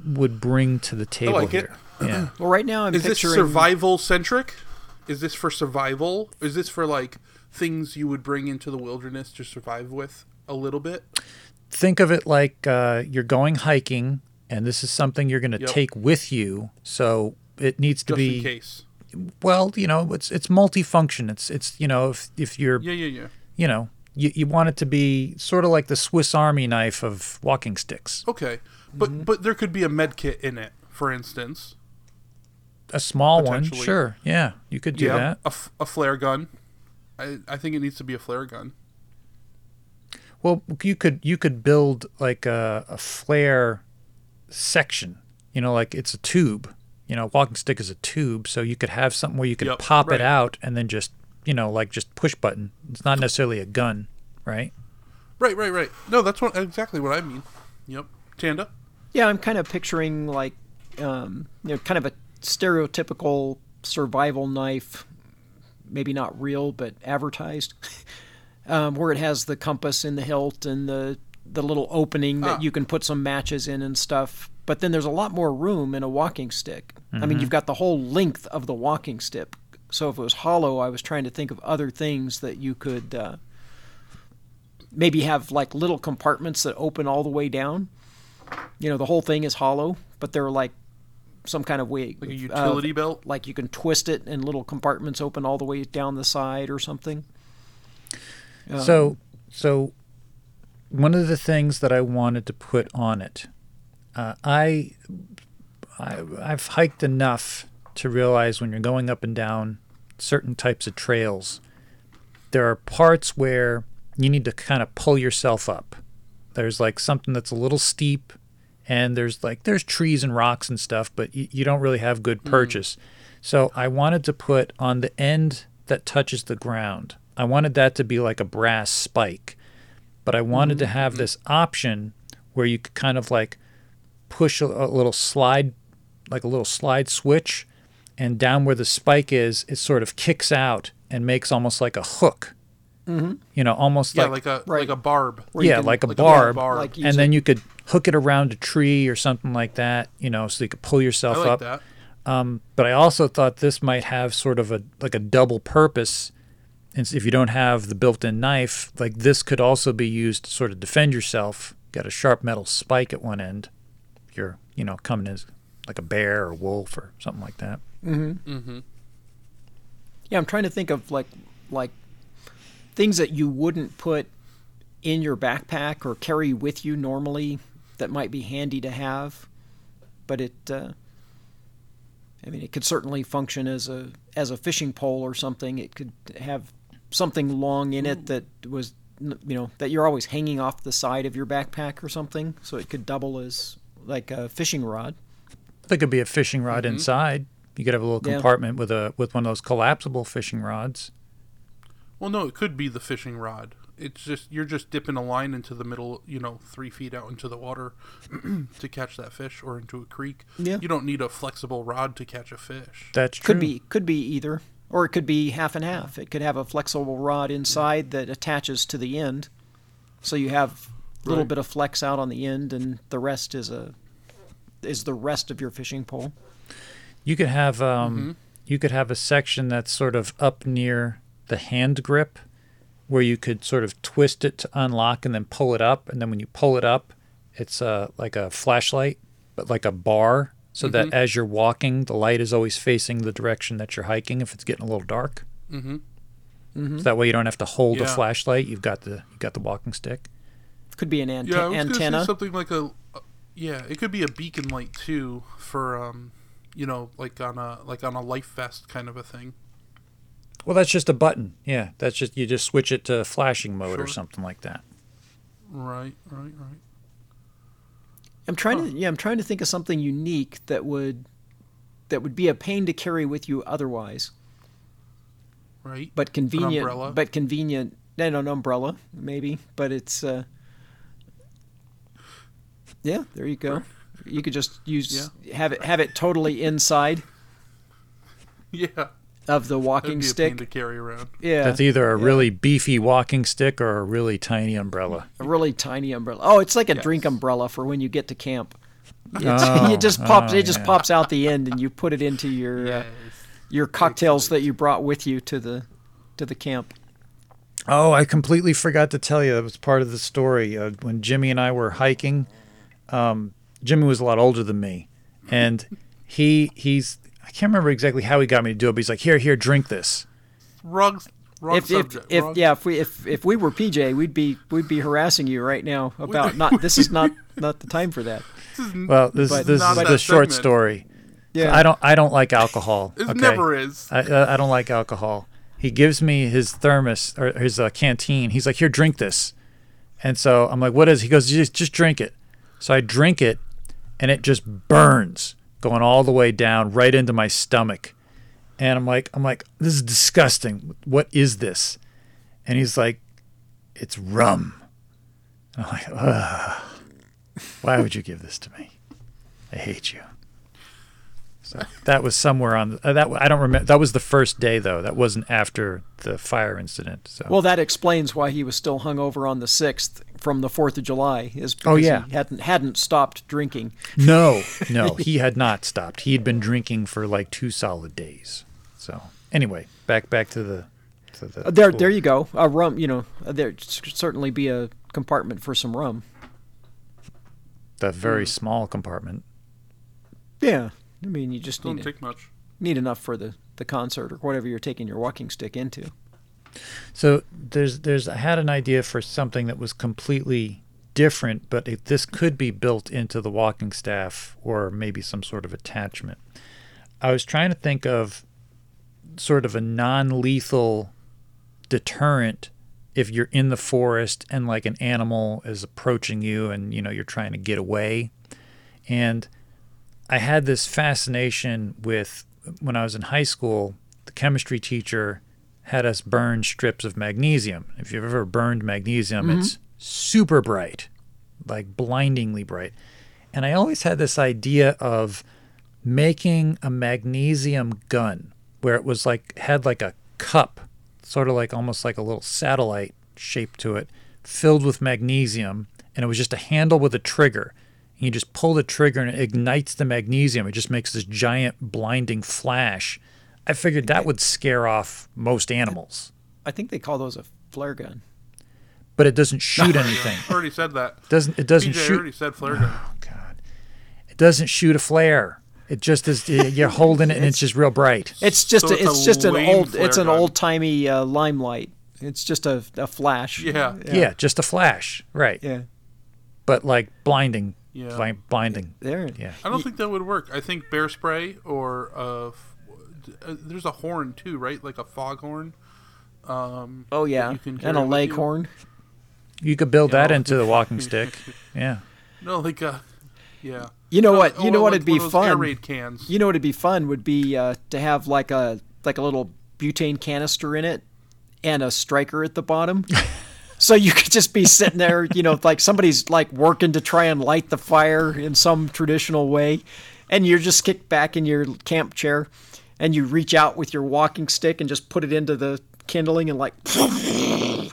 would bring to the table like it. here. Yeah. Well, right now I'm Is this picturing survival centric? Is this for survival? Is this for like things you would bring into the wilderness to survive with a little bit? Think of it like uh, you're going hiking, and this is something you're going to Yep. take with you. So it needs to Just be in case. well, you know, it's it's multi-function. It's it's you know if if you're Yeah, yeah, yeah. you know you, you want it to be sort of like the Swiss Army knife of walking sticks. Okay. But mm-hmm. but there could be a med kit in it, for instance. A small one, sure, yeah, you could do that. A, f- a flare gun. I, I think it needs to be a flare gun. Well, you could you could build like a, a flare section. You know, like it's a tube. You know, walking stick is a tube, so you could have something where you could Yep, pop right. it out and then just you know like just push button. It's not necessarily a gun, right? Right, right, right. No, that's what exactly what I mean. Yep. Tanda. Yeah, I'm kind of picturing like, um, you know, kind of a stereotypical survival knife, maybe not real but advertised, um, where it has the compass in the hilt and the the little opening that Ah. you can put some matches in and stuff. But then there's a lot more room in a walking stick. I mean, you've got the whole length of the walking stick. So if it was hollow, I was trying to think of other things that you could uh, maybe have like little compartments that open all the way down you know the whole thing is hollow but they're like some kind of way Like a uh, utility belt. like you can twist it and little compartments open all the way down the side or something Um, So, so one of the things that I wanted to put on it, uh, I I, I've hiked enough to realize when you're going up and down certain types of trails, there are parts where you need to kind of pull yourself up. There's like something that's a little steep, and there's like there's trees and rocks and stuff, but you, you don't really have good mm. purchase. So I wanted to put on the end that touches the ground. I wanted that to be like a brass spike, but I wanted to mm. have this option where you could kind of like push a, a little slide, like a little slide switch, and down where the spike is, it sort of kicks out and makes almost like a hook. Mm-hmm. You know, almost Yeah, like, like, a right. like a barb. Yeah, can- like a like a barb, barb. Like and then you could hook it around a tree or something like that. You know, so you could pull I yourself like up. that. Um, but I also thought this might have sort of a like a double purpose. And if you don't have the built-in knife, like this could also be used to sort of defend yourself. Got a sharp metal spike at one end. You're, you know, coming as like a bear or wolf or something like that. Mm-hmm. Mm-hmm. Yeah, I'm trying to think of like like things that you wouldn't put in your backpack or carry with you normally that might be handy to have, but it. Uh, I mean, it could certainly function as a as a fishing pole or something. It could have something long in it that was, you know, that you're always hanging off the side of your backpack or something, so it could double as like a fishing rod. There could be a fishing rod mm-hmm. inside. You could have a little Yeah. compartment with a with one of those collapsible fishing rods. Well, no, it could be the fishing rod. It's just you're just dipping a line into the middle, you know, three feet out into the water to catch that fish, or into a creek. Yeah. You don't need a flexible rod to catch a fish. That's true. Could be could be either, or it could be half and half. It could have a flexible rod inside that attaches to the end, so you have a little Right. bit of flex out on the end, and the rest is a is the rest of your fishing pole. You could have um, you could have a section that's sort of up near the hand grip, where you could sort of twist it to unlock and then pull it up, and then when you pull it up, it's uh, like a flashlight, but like a bar, so that as you're walking, the light is always facing the direction that you're hiking. If it's getting a little dark, Mm-hmm. so that way you don't have to hold the Yeah. flashlight. You've got the you've got the walking stick. Could be an ante- Yeah, I was antenna. say something like a, uh, yeah, it could be a beacon light too for um, you know, like on a like on a life vest kind of a thing. Well, that's just a button. Yeah, that's just you just switch it to flashing mode or something like that. Right, right, right. I'm trying to yeah, I'm trying to think of something unique that would that would be a pain to carry with you otherwise, Right. but convenient. umbrella? But convenient. And an umbrella, maybe, but it's. Uh, yeah, there you go. You could just use have it have it totally inside Yeah. of the That'd walking be a stick. pain to carry around. Yeah, That's either a yeah. really beefy walking stick or a really tiny umbrella. a really tiny umbrella. Oh, it's like a Yes. drink umbrella for when you get to camp. Oh, it just pops. oh, it just yeah. pops out the end, and you put it into your uh, your cocktails that you brought with you to the to the camp. Oh, I completely forgot to tell you that was part of the story. Uh, when Jimmy and I were hiking, um, Jimmy was a lot older than me, and he he's I can't remember exactly how he got me to do it, but he's like, "Here, here, drink this." Wrong, wrong if if, subject. if wrong- yeah, if we if if we were PJ, we'd be we'd be harassing you right now about not. This is not not the time for that. Well, this But this is the short segment. story. Yeah, I don't I don't like alcohol. it okay? never is. I, I I don't like alcohol. He gives me his thermos or his uh, canteen. He's like, "Here, drink this," and so I'm like, "What is?" He goes, "Just just drink it." So I drink it, and it just burns, going all the way down right into my stomach. And I'm like, I'm like, this is disgusting. What is this? And he's like, it's rum. And I'm like, Ugh. why would you give this to me? I hate you. So that was somewhere on uh, that. I don't remember. That was the first day though. That wasn't after the fire incident. So Well, that explains why he was still hung over on the sixth from the Fourth of July. Is because Oh, yeah. he hadn't hadn't stopped drinking. no, no, he had not stopped. He had been drinking for like two solid days. So anyway, back back to the. To the Uh, There, pool. there you go. A rum, you know, uh, there should certainly be a compartment for some rum. The very small compartment. Yeah, I mean, you just Don't need, take much. need enough for the the concert or whatever you're taking your walking stick into. So there's there's I had an idea for something that was completely different, but it, this could be built into the walking staff or maybe some sort of attachment. I was trying to think of sort of a non-lethal deterrent if you're in the forest and like an animal is approaching you and you know you're trying to get away. And I had this fascination with when I was in high school, the chemistry teacher had us burn strips of magnesium. If you've ever burned magnesium, mm-hmm. it's super bright, like blindingly bright. And I always had this idea of making a magnesium gun where it was like had like a cup, sort of like almost like a little satellite shape to it, filled with magnesium, and it was just a handle with a trigger. And you just pull the trigger and it ignites the magnesium. It just makes this giant blinding flash. I figured that would scare off most animals, I think they call those a flare gun. but it doesn't shoot anything. already said that. doesn't it doesn't PJ shoot already said flare gun. Oh God! It doesn't shoot a flare. It just is. You're holding it and it's just real bright. It's just So a, it's a just an old flare it's an gun. old timey uh, limelight. It's just a, a flash. Yeah. Yeah. just a flash, right? Yeah. But like blinding, Yeah. bli- blinding. There. Yeah. I don't think that would work. I think bear spray or uh, f- uh, there's a horn too, right? Like a foghorn. Um, Oh yeah. you can And a with you. leghorn. You could build that Yeah. into the walking stick. Yeah. no, like a yeah. You know No, what? You or know like what'd be one of those Air fun? raid cans. You know what'd be fun would be uh, to have like a like a little butane canister in it and a striker at the bottom. so you could just be sitting there, you know, like somebody's like working to try and light the fire in some traditional way, and you're just kicked back in your camp chair, and you reach out with your walking stick and just put it into the kindling and like, and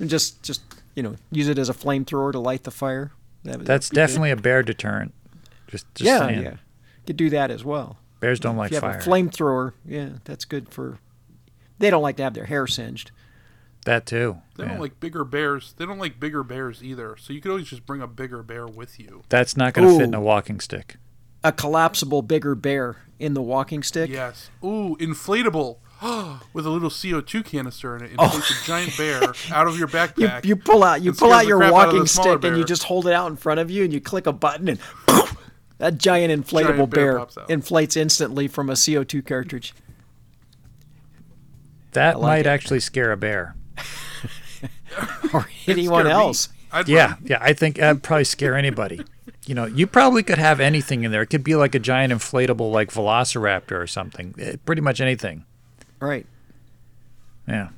just just you know use it as a flamethrower to light the fire. That That's be good. definitely a bear deterrent. Just, just yeah saying. yeah. Could do that as well. Bears don't like If you fire. have a flamethrower, yeah, that's good for. They don't like to have their hair singed. that too. They Yeah. don't like bigger bears. They don't like bigger bears either. So you could always just bring a bigger bear with you. That's not going to fit in a walking stick. A collapsible bigger bear in the walking stick. Yes. Ooh, inflatable. With a little CO2 canister in it, Oh. inflates a giant bear out of your backpack. you pull out you pull out your crap out of the walking stick and you just hold it out in front of you and you click a button and that giant inflatable Giant bear bear, pops out. inflates instantly from a CO2 cartridge. That like might it. actually scare a bear. or anyone else. Yeah, run. yeah. I think that'd probably scare anybody. You know, you probably could have anything in there. It could be like a giant inflatable, like Velociraptor or something. Eh, Pretty much anything. Right. Yeah.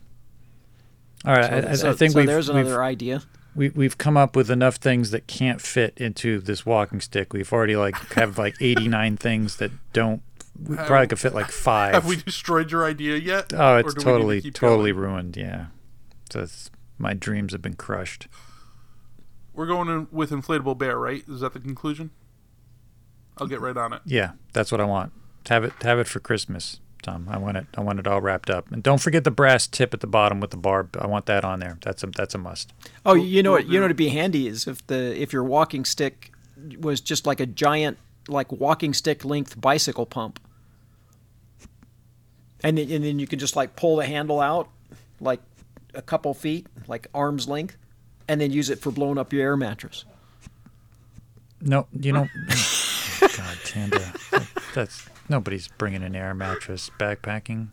All right. I, I- so, I think so we've, there's we've, another idea. we, we've come up with enough things that can't fit into this walking stick. We've already like have like 89 things that don't. We probably could fit like five. Have we destroyed your idea yet? oh, it's do we need to totally totally going? ruined. Yeah. So it's, my dreams have been crushed. We're going in with inflatable bear, right? Is that the conclusion? I'll get right on it. Yeah, that's what I want. Have it have it for Christmas, Tom. I want it. I want it all wrapped up. And don't forget the brass tip at the bottom with the barb. I want that on there. That's a that's a must. Oh, you know we'll what? You know do- what'd be handy is if the if your walking stick was just like a giant, like walking stick length bicycle pump, and then, and then you could just like pull the handle out, like a couple feet, like arm's length, and then use it for blowing up your air mattress. No, you know. God, Tanda, that's nobody's bringing an air mattress backpacking.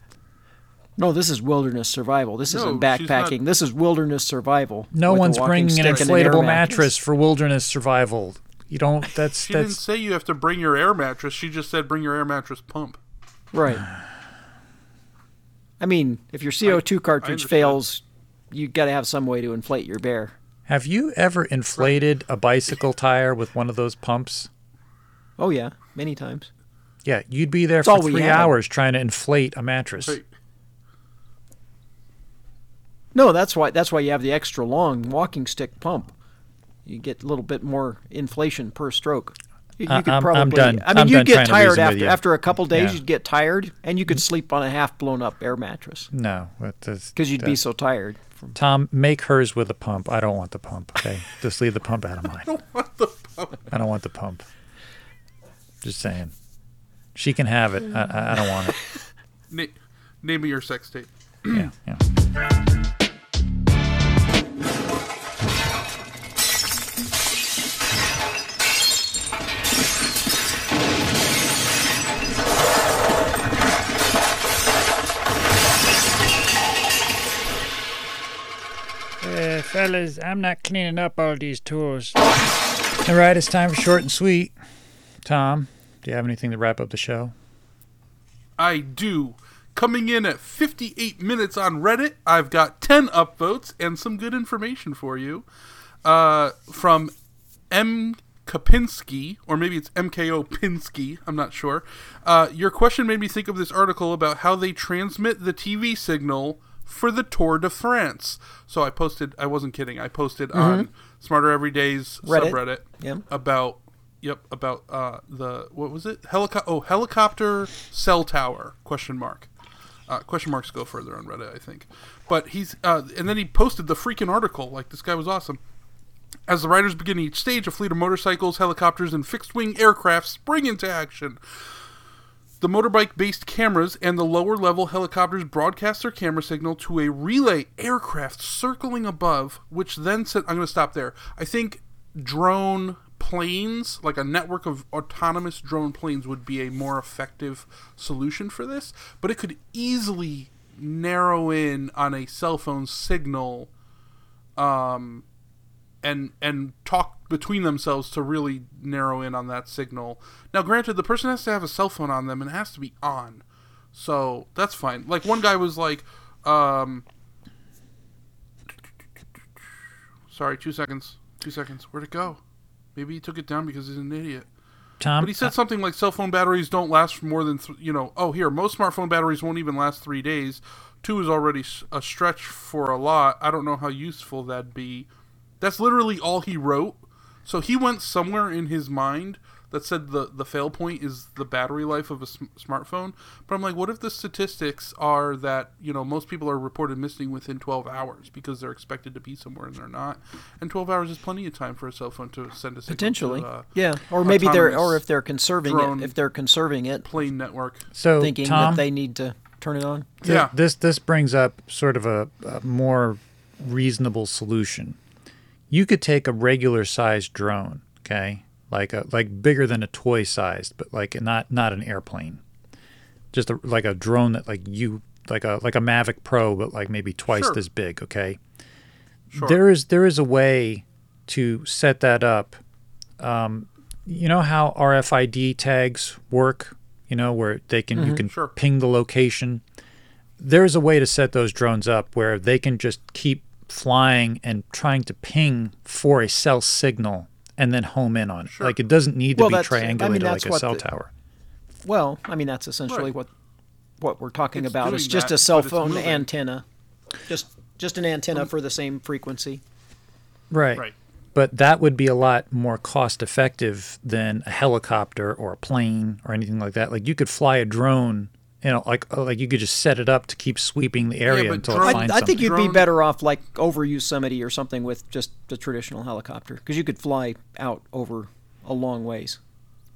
No, this is wilderness survival. This No, isn't backpacking. This is wilderness survival. No one's bringing an stick and air inflatable mattress for wilderness survival. You don't. That's She didn't say you have to bring your air mattress. She just said bring your air mattress pump. Right. I mean, if your CO2 cartridge fails, you got to have some way to inflate your bear. Have you ever inflated a bicycle tire with one of those pumps? Oh yeah, many times. Yeah, you'd be there It's all for three hours trying to inflate a mattress. Right. No, that's why that's why you have the extra long walking stick pump. You get a little bit more inflation per stroke. You, you I- could I'm- I'm probably. done. I mean, I'm you'd get tired after after a couple days. Yeah. You'd get tired, and you could sleep on a half blown up air mattress No, because because you'd be so tired. From, Tom, make hers with a pump. I don't want the pump. Okay, just leave the pump out of mine. I don't want the pump? I don't want the pump. Just saying, she can have it. I, I, don't want it. Na- name me your sex tape. Yeah, yeah. Fellas, I'm not cleaning up all these tools. All right, it's time for short and sweet. Tom, do you have anything to wrap up the show? I do. Coming in at 58 minutes on Reddit, I've got 10 upvotes and some good information for you. Uh, from M. Kapinski, or maybe it's MKO Pinsky, I'm not sure. Uh, your question made me think of this article about how they transmit the TV signal for the Tour de France. So I posted, I wasn't kidding, I posted on Smarter Every Day's Reddit. subreddit Yep. about Yep, about uh, the what was it? Helico- oh, helicopter cell tower? Question mark. Uh, question marks go further on Reddit, I think. But he's uh, and then he posted the freaking article. Like this guy was awesome. As the riders begin each stage, a fleet of motorcycles, helicopters, and fixed-wing aircraft spring into action. The motorbike-based cameras and the lower-level helicopters broadcast their camera signal to a relay aircraft circling above, which then sent. I'm going to stop there. I think drone planes, like a network of autonomous drone planes, would be a more effective solution for this. But it could easily narrow in on a cell phone signal, um, and and talk between themselves to really narrow in on that signal. Now, granted, the person has to have a cell phone on them and it has to be on, so that's fine. Like one guy was like, um, sorry, two seconds, two seconds. Where'd it go? Maybe he took it down because he's an idiot. Tom, But he said something like cell phone batteries don't last for more than, th- you know, oh, here, most smartphone batteries won't even last three days. Two is already a stretch for a lot. I don't know how useful that'd be. That's literally all he wrote. So he went somewhere in his mind that said the, the fail point is the battery life of a sm- smartphone. But I'm like, what if the statistics are that, you know, most people are reported missing within 12 hours because they're expected to be somewhere and they're not? And 12 hours is plenty of time for a cell phone to send a signal Potentially, to a yeah. Or maybe they're, or if they're conserving it, if they're conserving it, plane network. so thinking Tom, that they need to turn it on. th- Yeah. this this brings up sort of a, a more reasonable solution. You could take a regular sized drone, okay, like a like bigger than a toy sized, but like not not an airplane, just a, like a drone that like you like a like a Mavic Pro, but like maybe twice Sure. as big, okay. Sure. There is there is a way to set that up. Um, you know how RFID tags work. You know where they can you can Sure. ping the location. There's a way to set those drones up where they can just keep flying and trying to ping for a cell signal and then home in on it. Sure. Like it doesn't need to Well, be that's- I mean, triangulated like a cell the- tower. Well, I mean that's essentially Right. what what we're talking It's about. It's just that, a cell phone antenna, just just an antenna um, for the same frequency. Right. Right. But that would be a lot more cost effective than a helicopter or a plane or anything like that. Like you could fly a drone, you know, like uh, like you could just set it up to keep sweeping the area but until drone- it I, finds I think you'd be better off like over Yosemite or something with just the traditional helicopter because you could fly out over a long ways.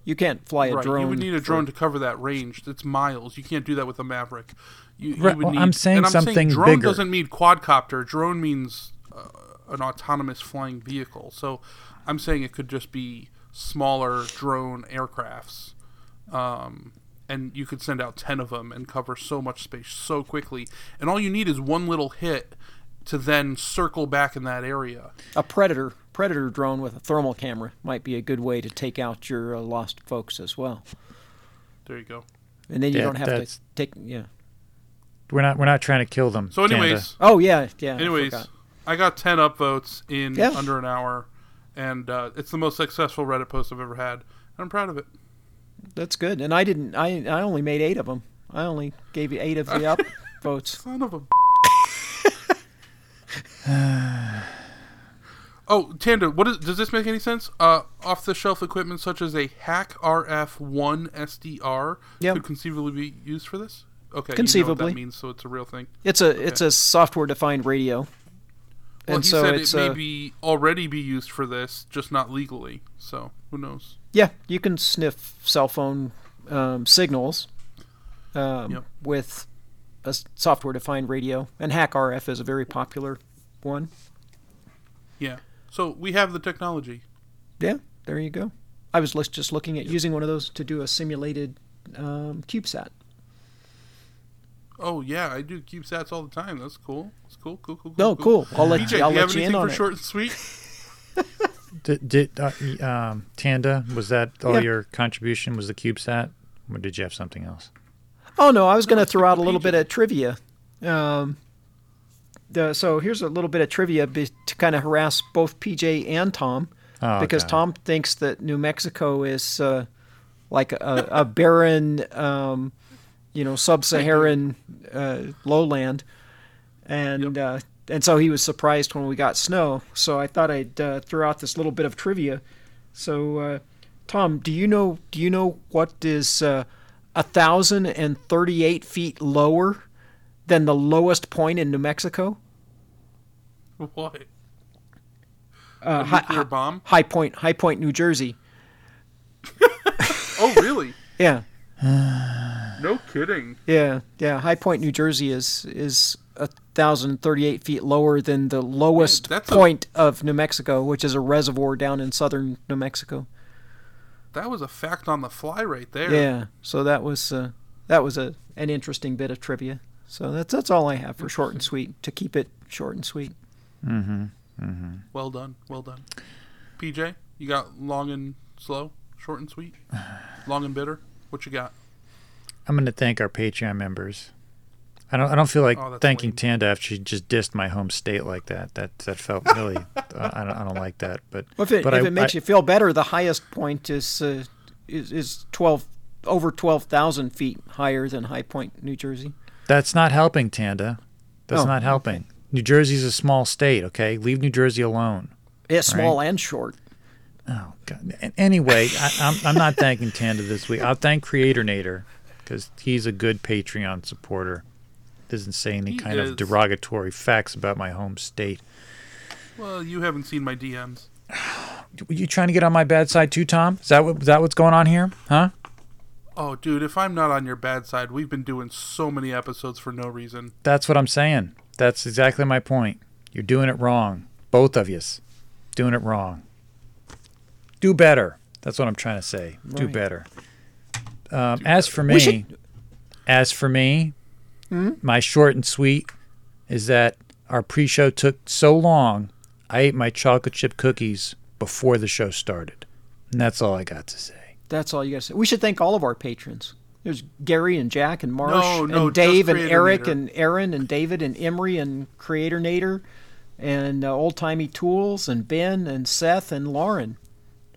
You can't fly a right. drone. You would need a for- drone to cover that range. It's miles. You can't do that with a Maverick. You, you Right, would well, need, I'm saying and I'm something saying drone bigger. doesn't mean quadcopter. Drone means uh, an autonomous flying vehicle. So I'm saying it could just be smaller drone aircrafts. Um, and you could send out 10 of them and cover so much space so quickly. And all you need is one little hit to then circle back in that area. a predator predator drone with a thermal camera might be a good way to take out your uh, lost folks as well. There you go. And then you Yeah, don't have to take yeah. We're not we're not trying to kill them. So, Canada. anyways, Oh yeah, yeah. Anyways, forgot. I got 10 upvotes in Yeah. under an hour, and uh, it's the most successful Reddit post I've ever had. And I'm proud of it. That's good. And I didn't. I I only made eight of them. I only gave you eight of the up votes. Son of a. oh, Tanda, what is, does this make any sense? Uh, off-the-shelf equipment such as a HackRF One SDR Yeah. could conceivably be used for this. Okay, you know Conceivably. means, so it's a real thing. It's a it's a software defined radio. Well, and he so said it's it may uh, be already be used for this, just not legally. So who knows? Yeah, you can sniff cell phone um, signals um, Yep. with a software defined radio, and HackRF is a very popular one. Yeah. So we have the technology. Yeah, there you go. I was just looking at using one of those to do a simulated um, CubeSat. Oh yeah, I do CubeSats all the time. That's cool. That's cool. Cool. Cool. No, cool. I'll let PJ, you. I'll you have you anything in on for it. short and sweet? Did, did uh, um, Tanda was that all Yeah. your contribution? Was the CubeSat, or did you have something else? Oh no, I was going to throw out a little bit of trivia. Um, the, so here's a little bit of trivia be, to kind of harass both PJ and Tom, Oh, because okay. Tom thinks that New Mexico is uh, like a, a barren, um, you know, sub-Saharan uh, lowland, and uh, and so he was surprised when we got snow. So I thought I'd uh, throw out this little bit of trivia. So, uh, Tom, do you know do you know what is uh, a thousand and thirty-eight feet lower than the lowest point in New Mexico? What? Uh, A Hi- nuclear bomb? High Point, High Point, New Jersey. Oh really? Yeah, No kidding. yeah, yeah. High Point, New Jersey is is a thousand thirty-eight feet lower than the lowest that's a- point of New Mexico, which is a reservoir down in southern New Mexico. That was a fact on the fly right there. Yeah, so that was uh, that was a an interesting bit of trivia. So that's that's all I have for short and sweet to keep it short and sweet. Well done. Well done. PJ, you got long and slow, short and sweet, long and bitter. What you got? I'm going to thank our Patreon members. I don't. I don't feel like Oh, thanking lame. Tanda after she just dissed my home state like that. That that felt really. uh, I don't. I don't like that. But Well, if it, but if I, it makes I- you feel better, the highest point is uh, is, is twelve over twelve thousand feet higher than High Point, New Jersey. that's not helping Tanda. That's Oh, not helping. New Jersey's a small state. Okay, leave New Jersey alone. Yeah, small and short. Oh God. Anyway, I, I'm I'm not thanking Tanda this week. I'll thank Creator Nader because he's a good Patreon supporter. Doesn't say any He kind is. of derogatory facts about my home state. Well, you haven't seen my DMs. Were you trying to get on my bad side too, Tom? Is that what, is that what's going on here? Huh? Oh, dude, if I'm not on your bad side, we've been doing so many episodes for no reason. That's what I'm saying. That's exactly my point. You're doing it wrong. Both of yous. Doing it wrong. Do better. That's what I'm trying to say. Do better. Um, as for me, should- as for me, my short and sweet is that our pre-show took so long. I ate my chocolate chip cookies before the show started, and that's all I got to say. That's all you got to say. We should thank all of our patrons. There's Gary and Jack and Marsh No, no, and Dave and Eric and Aaron and David and Emery and Creator Nader and uh, Old Timey Tools and Ben and Seth and Lauren.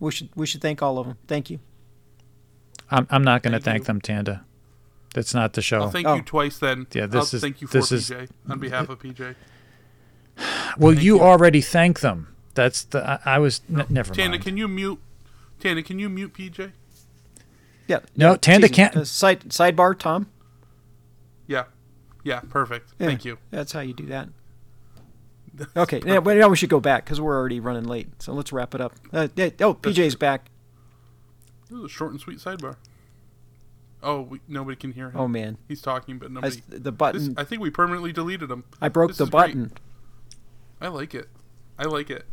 We should we should thank all of them. Thank you. I'm I'm not going to Thank thank them, Tanda. That's not the show. I'll thank Oh. you twice then. Yeah, this I'll is- thank you for this is- PJ on behalf of PJ. Well, you, you. already thanked them. That's the. I, I was. N- never Tana, mind. can you mute? Tana, can you mute PJ? Yeah. No, Tanda Easy. can't- Uh, side sidebar, Tom. Yeah. Yeah, perfect. Yeah, Thank you. That's how you do that. Okay. Yeah, but now we should go back because we're already running late. So let's wrap it up. Uh, yeah, oh, PJ's back. This is a short and sweet sidebar. Oh, we, nobody can hear him. Oh man, He's talking, but I, nobody. the This, button. I think we permanently deleted him. I broke this the is great. button. I like it. I like it.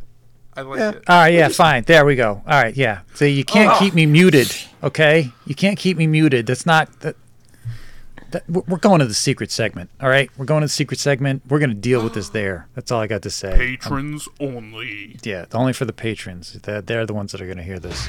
I like Yeah. it. All right, yeah, fine. There we go. All right, yeah. So you can't Oh. keep me muted, okay? You can't keep me muted. That's not that. that we're we're going to the secret segment. All right, we're going to the secret segment. We're going to deal with this there. That's all I got to say. Patrons only. Yeah, only for the patrons. They're, they're the ones that are going to hear this.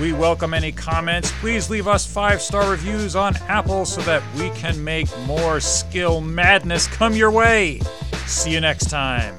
We welcome any comments. Please leave us five star reviews on Apple so that we can make more skill madness come your way. See you next time.